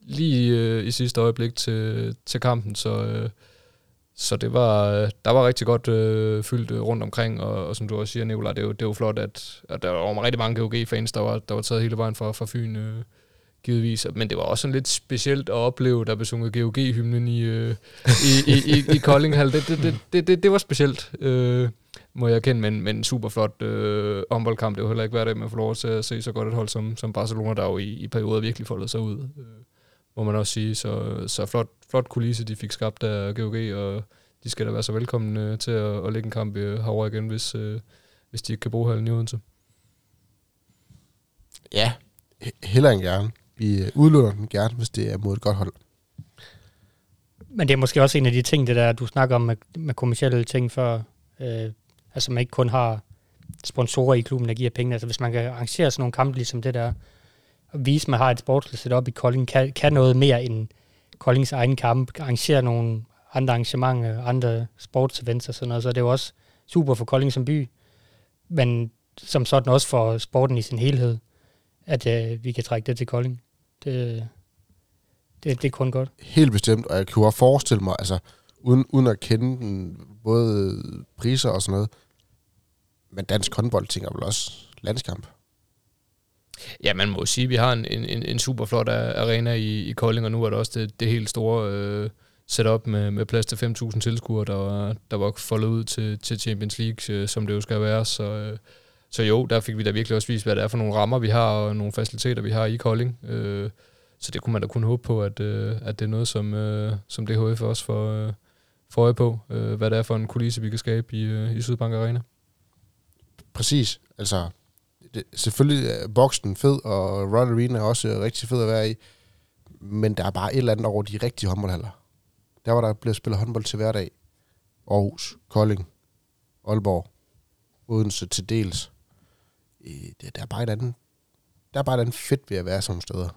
B: lige øh, i sidste øjeblik til, til kampen, så, øh, så det var, øh, der var rigtig godt øh, fyldt rundt omkring, og, og som du også siger, Nicolaj, det er jo, det er jo flot, at, at der var rigtig mange GOG-fans, der var, der var taget hele vejen fra, fra Fyn, øh, givetvis. Men det var også sådan lidt specielt at opleve, der blev sunget GOG-hymnen i, øh, i, i, i, i Det, det, det, det, det, det var specielt, øh, må jeg kende, men, men super flot øh, håndboldkamp. Det var heller ikke hver dag, man får lov til at se så godt et hold som, som Barcelona, der jo i, i perioder virkelig foldede sig ud. Øh, må man også sige. Så, så flot, flot kulisse, de fik skabt af GOG, og de skal da være så velkomne øh, til at, at lægge en kamp øh, i Havre igen, hvis, øh, hvis de ikke kan bruge hallen i Odense.
A: Ja, heller end gerne. Vi øh, udlåner den gerne, hvis det er mod et godt hold.
C: Men det er måske også en af de ting, det der, du snakker om med, med kommersielle ting før. Øh, altså man ikke kun har sponsorer i klubben, der giver penge. Altså hvis man kan arrangere sådan nogle kampe ligesom det der, og vise, at man har et sportsligt setup i Kolding, kan, kan noget mere end Koldings egen kamp, arrangere nogle andre arrangementer, andre sportsevents og sådan noget, så det er jo også super for Kolding som by, men som sådan også for sporten i sin helhed, at øh, vi kan trække det til Kolding. Det, det, det er kun godt.
A: Helt bestemt, og jeg kunne også forestille mig, altså uden, uden at kende den, både priser og sådan noget, men dansk håndbold tænker vel også landskamp.
B: Ja, man må sige, at vi har en, en, en super flot arena i, i Kolding, og nu er der også det, det helt store øh, setup med, med plads til 5.000 tilskuere, der var, der var foldet ud til, til Champions League, øh, som det jo skal være. Så, øh, så jo, der fik vi da virkelig også vist, hvad det er for nogle rammer, vi har, og nogle faciliteter, vi har i Kolding. Øh, så det kunne man da kun håbe på, at, øh, at det er noget, som, øh, som DHF også får, øh, får øje på, øh, hvad det er for en kulisse, vi kan skabe i, øh, i Sydbank Arena.
A: Præcis. Altså, det, selvfølgelig er boksen fed, og Royal Arena er også øh, rigtig fed at være i, men der er bare et eller andet over de rigtige håndboldhaller. Der var der blevet spillet håndbold til hverdag. Aarhus, Kolding, Aalborg, Odense til dels. Det, der er bare et andet, der er bare et andet fedt ved at være sådan steder.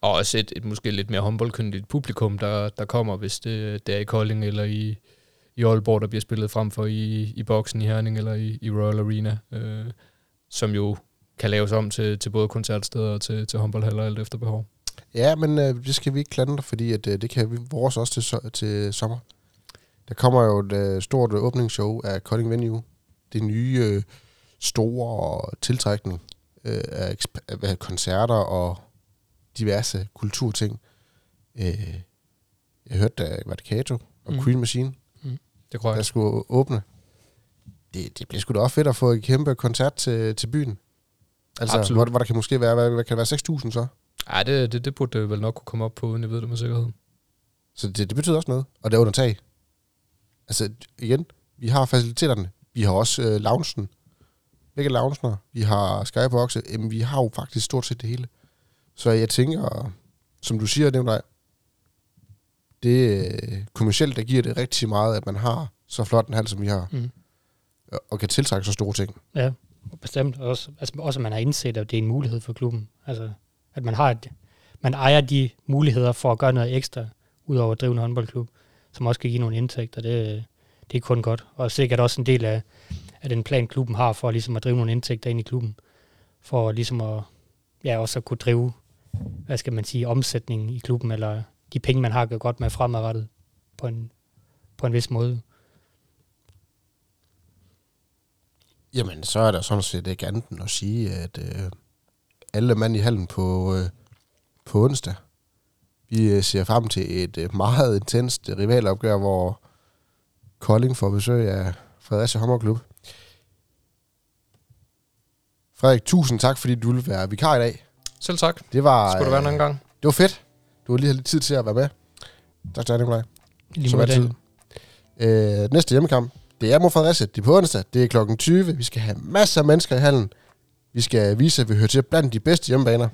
B: Og også et, et måske lidt mere håndboldkyndigt publikum, der, der kommer, hvis det, det er i Kolding eller i, i Aalborg, der bliver spillet frem for i, i boksen i Herning eller i, i Royal Arena, øh, som jo kan laves om til, til både koncertsteder og til, til håndboldhaller alt efter behov.
A: Ja, men øh, det skal vi ikke klandre, fordi at, øh, det kan vi vores også til, til sommer. Der kommer jo et øh, stort åbningsshow af Kolding Venue. Det nye øh, store tiltrækning øh, af, af koncerter og diverse kulturting. Øh, jeg hørte, der var det Kato og mm. Queen Machine,
B: mm. det der
A: skulle åbne. Det, det bliver sgu da også fedt at få et kæmpe koncert til, til byen. Altså, hvor, hvor der kan måske være, hvad, hvad kan det være, 6.000 så?
B: Nej, det, det, det burde det vel nok kunne komme op på, uden jeg ved det med sikkerhed.
A: Så det, det betyder også noget, og det er under tag. Altså, igen, vi har faciliteterne. Vi har også øh, loungen. Hvilke lounger? Vi har skyboxe. Jamen, vi har jo faktisk stort set det hele. Så jeg tænker, som du siger, det det øh, kommercielt, der giver det rigtig meget, at man har så flot en hal, som vi har, mm. og kan tiltrække så store ting.
C: Ja, bestemt. Også, altså, også at man har indset, at det er en mulighed for klubben. Altså, at man har et, man ejer de muligheder for at gøre noget ekstra, ud over at drive en håndboldklub, som også kan give nogle indtægter. Det, det er kun godt. Og sikkert også en del af, af den plan, klubben har for ligesom at drive nogle indtægter ind i klubben. For ligesom at, ja, også at kunne drive hvad skal man sige, omsætningen i klubben, eller de penge, man har gør godt med fremadrettet på en, på en vis måde.
A: Jamen, så er der sådan set ikke andet end at sige, at øh, alle mand i hallen på, øh, på onsdag, vi øh, ser frem til et øh, meget intenst rivalopgør, hvor Kolding får besøg af Fredericia Hommerklub. Frederik, tusind tak, fordi du ville være vikar i dag.
B: Selv tak.
A: Det var,
B: Skulle du være en anden gang.
A: Det var fedt. Du har lige have lidt tid til at være med. Tak til dig, Nikolaj.
C: Lige Som altid.
A: Øh, næste hjemmekamp, det er mod Fredericia. Det er på onsdag. Det er klokken 20. Vi skal have masser af mennesker i hallen. Vi skal vise, at vi hører til blandt de bedste hjemmebaner.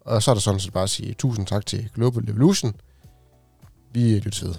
A: Og så er der sådan set bare at sige tusind tak til Global Evolution. Vi lytter ved.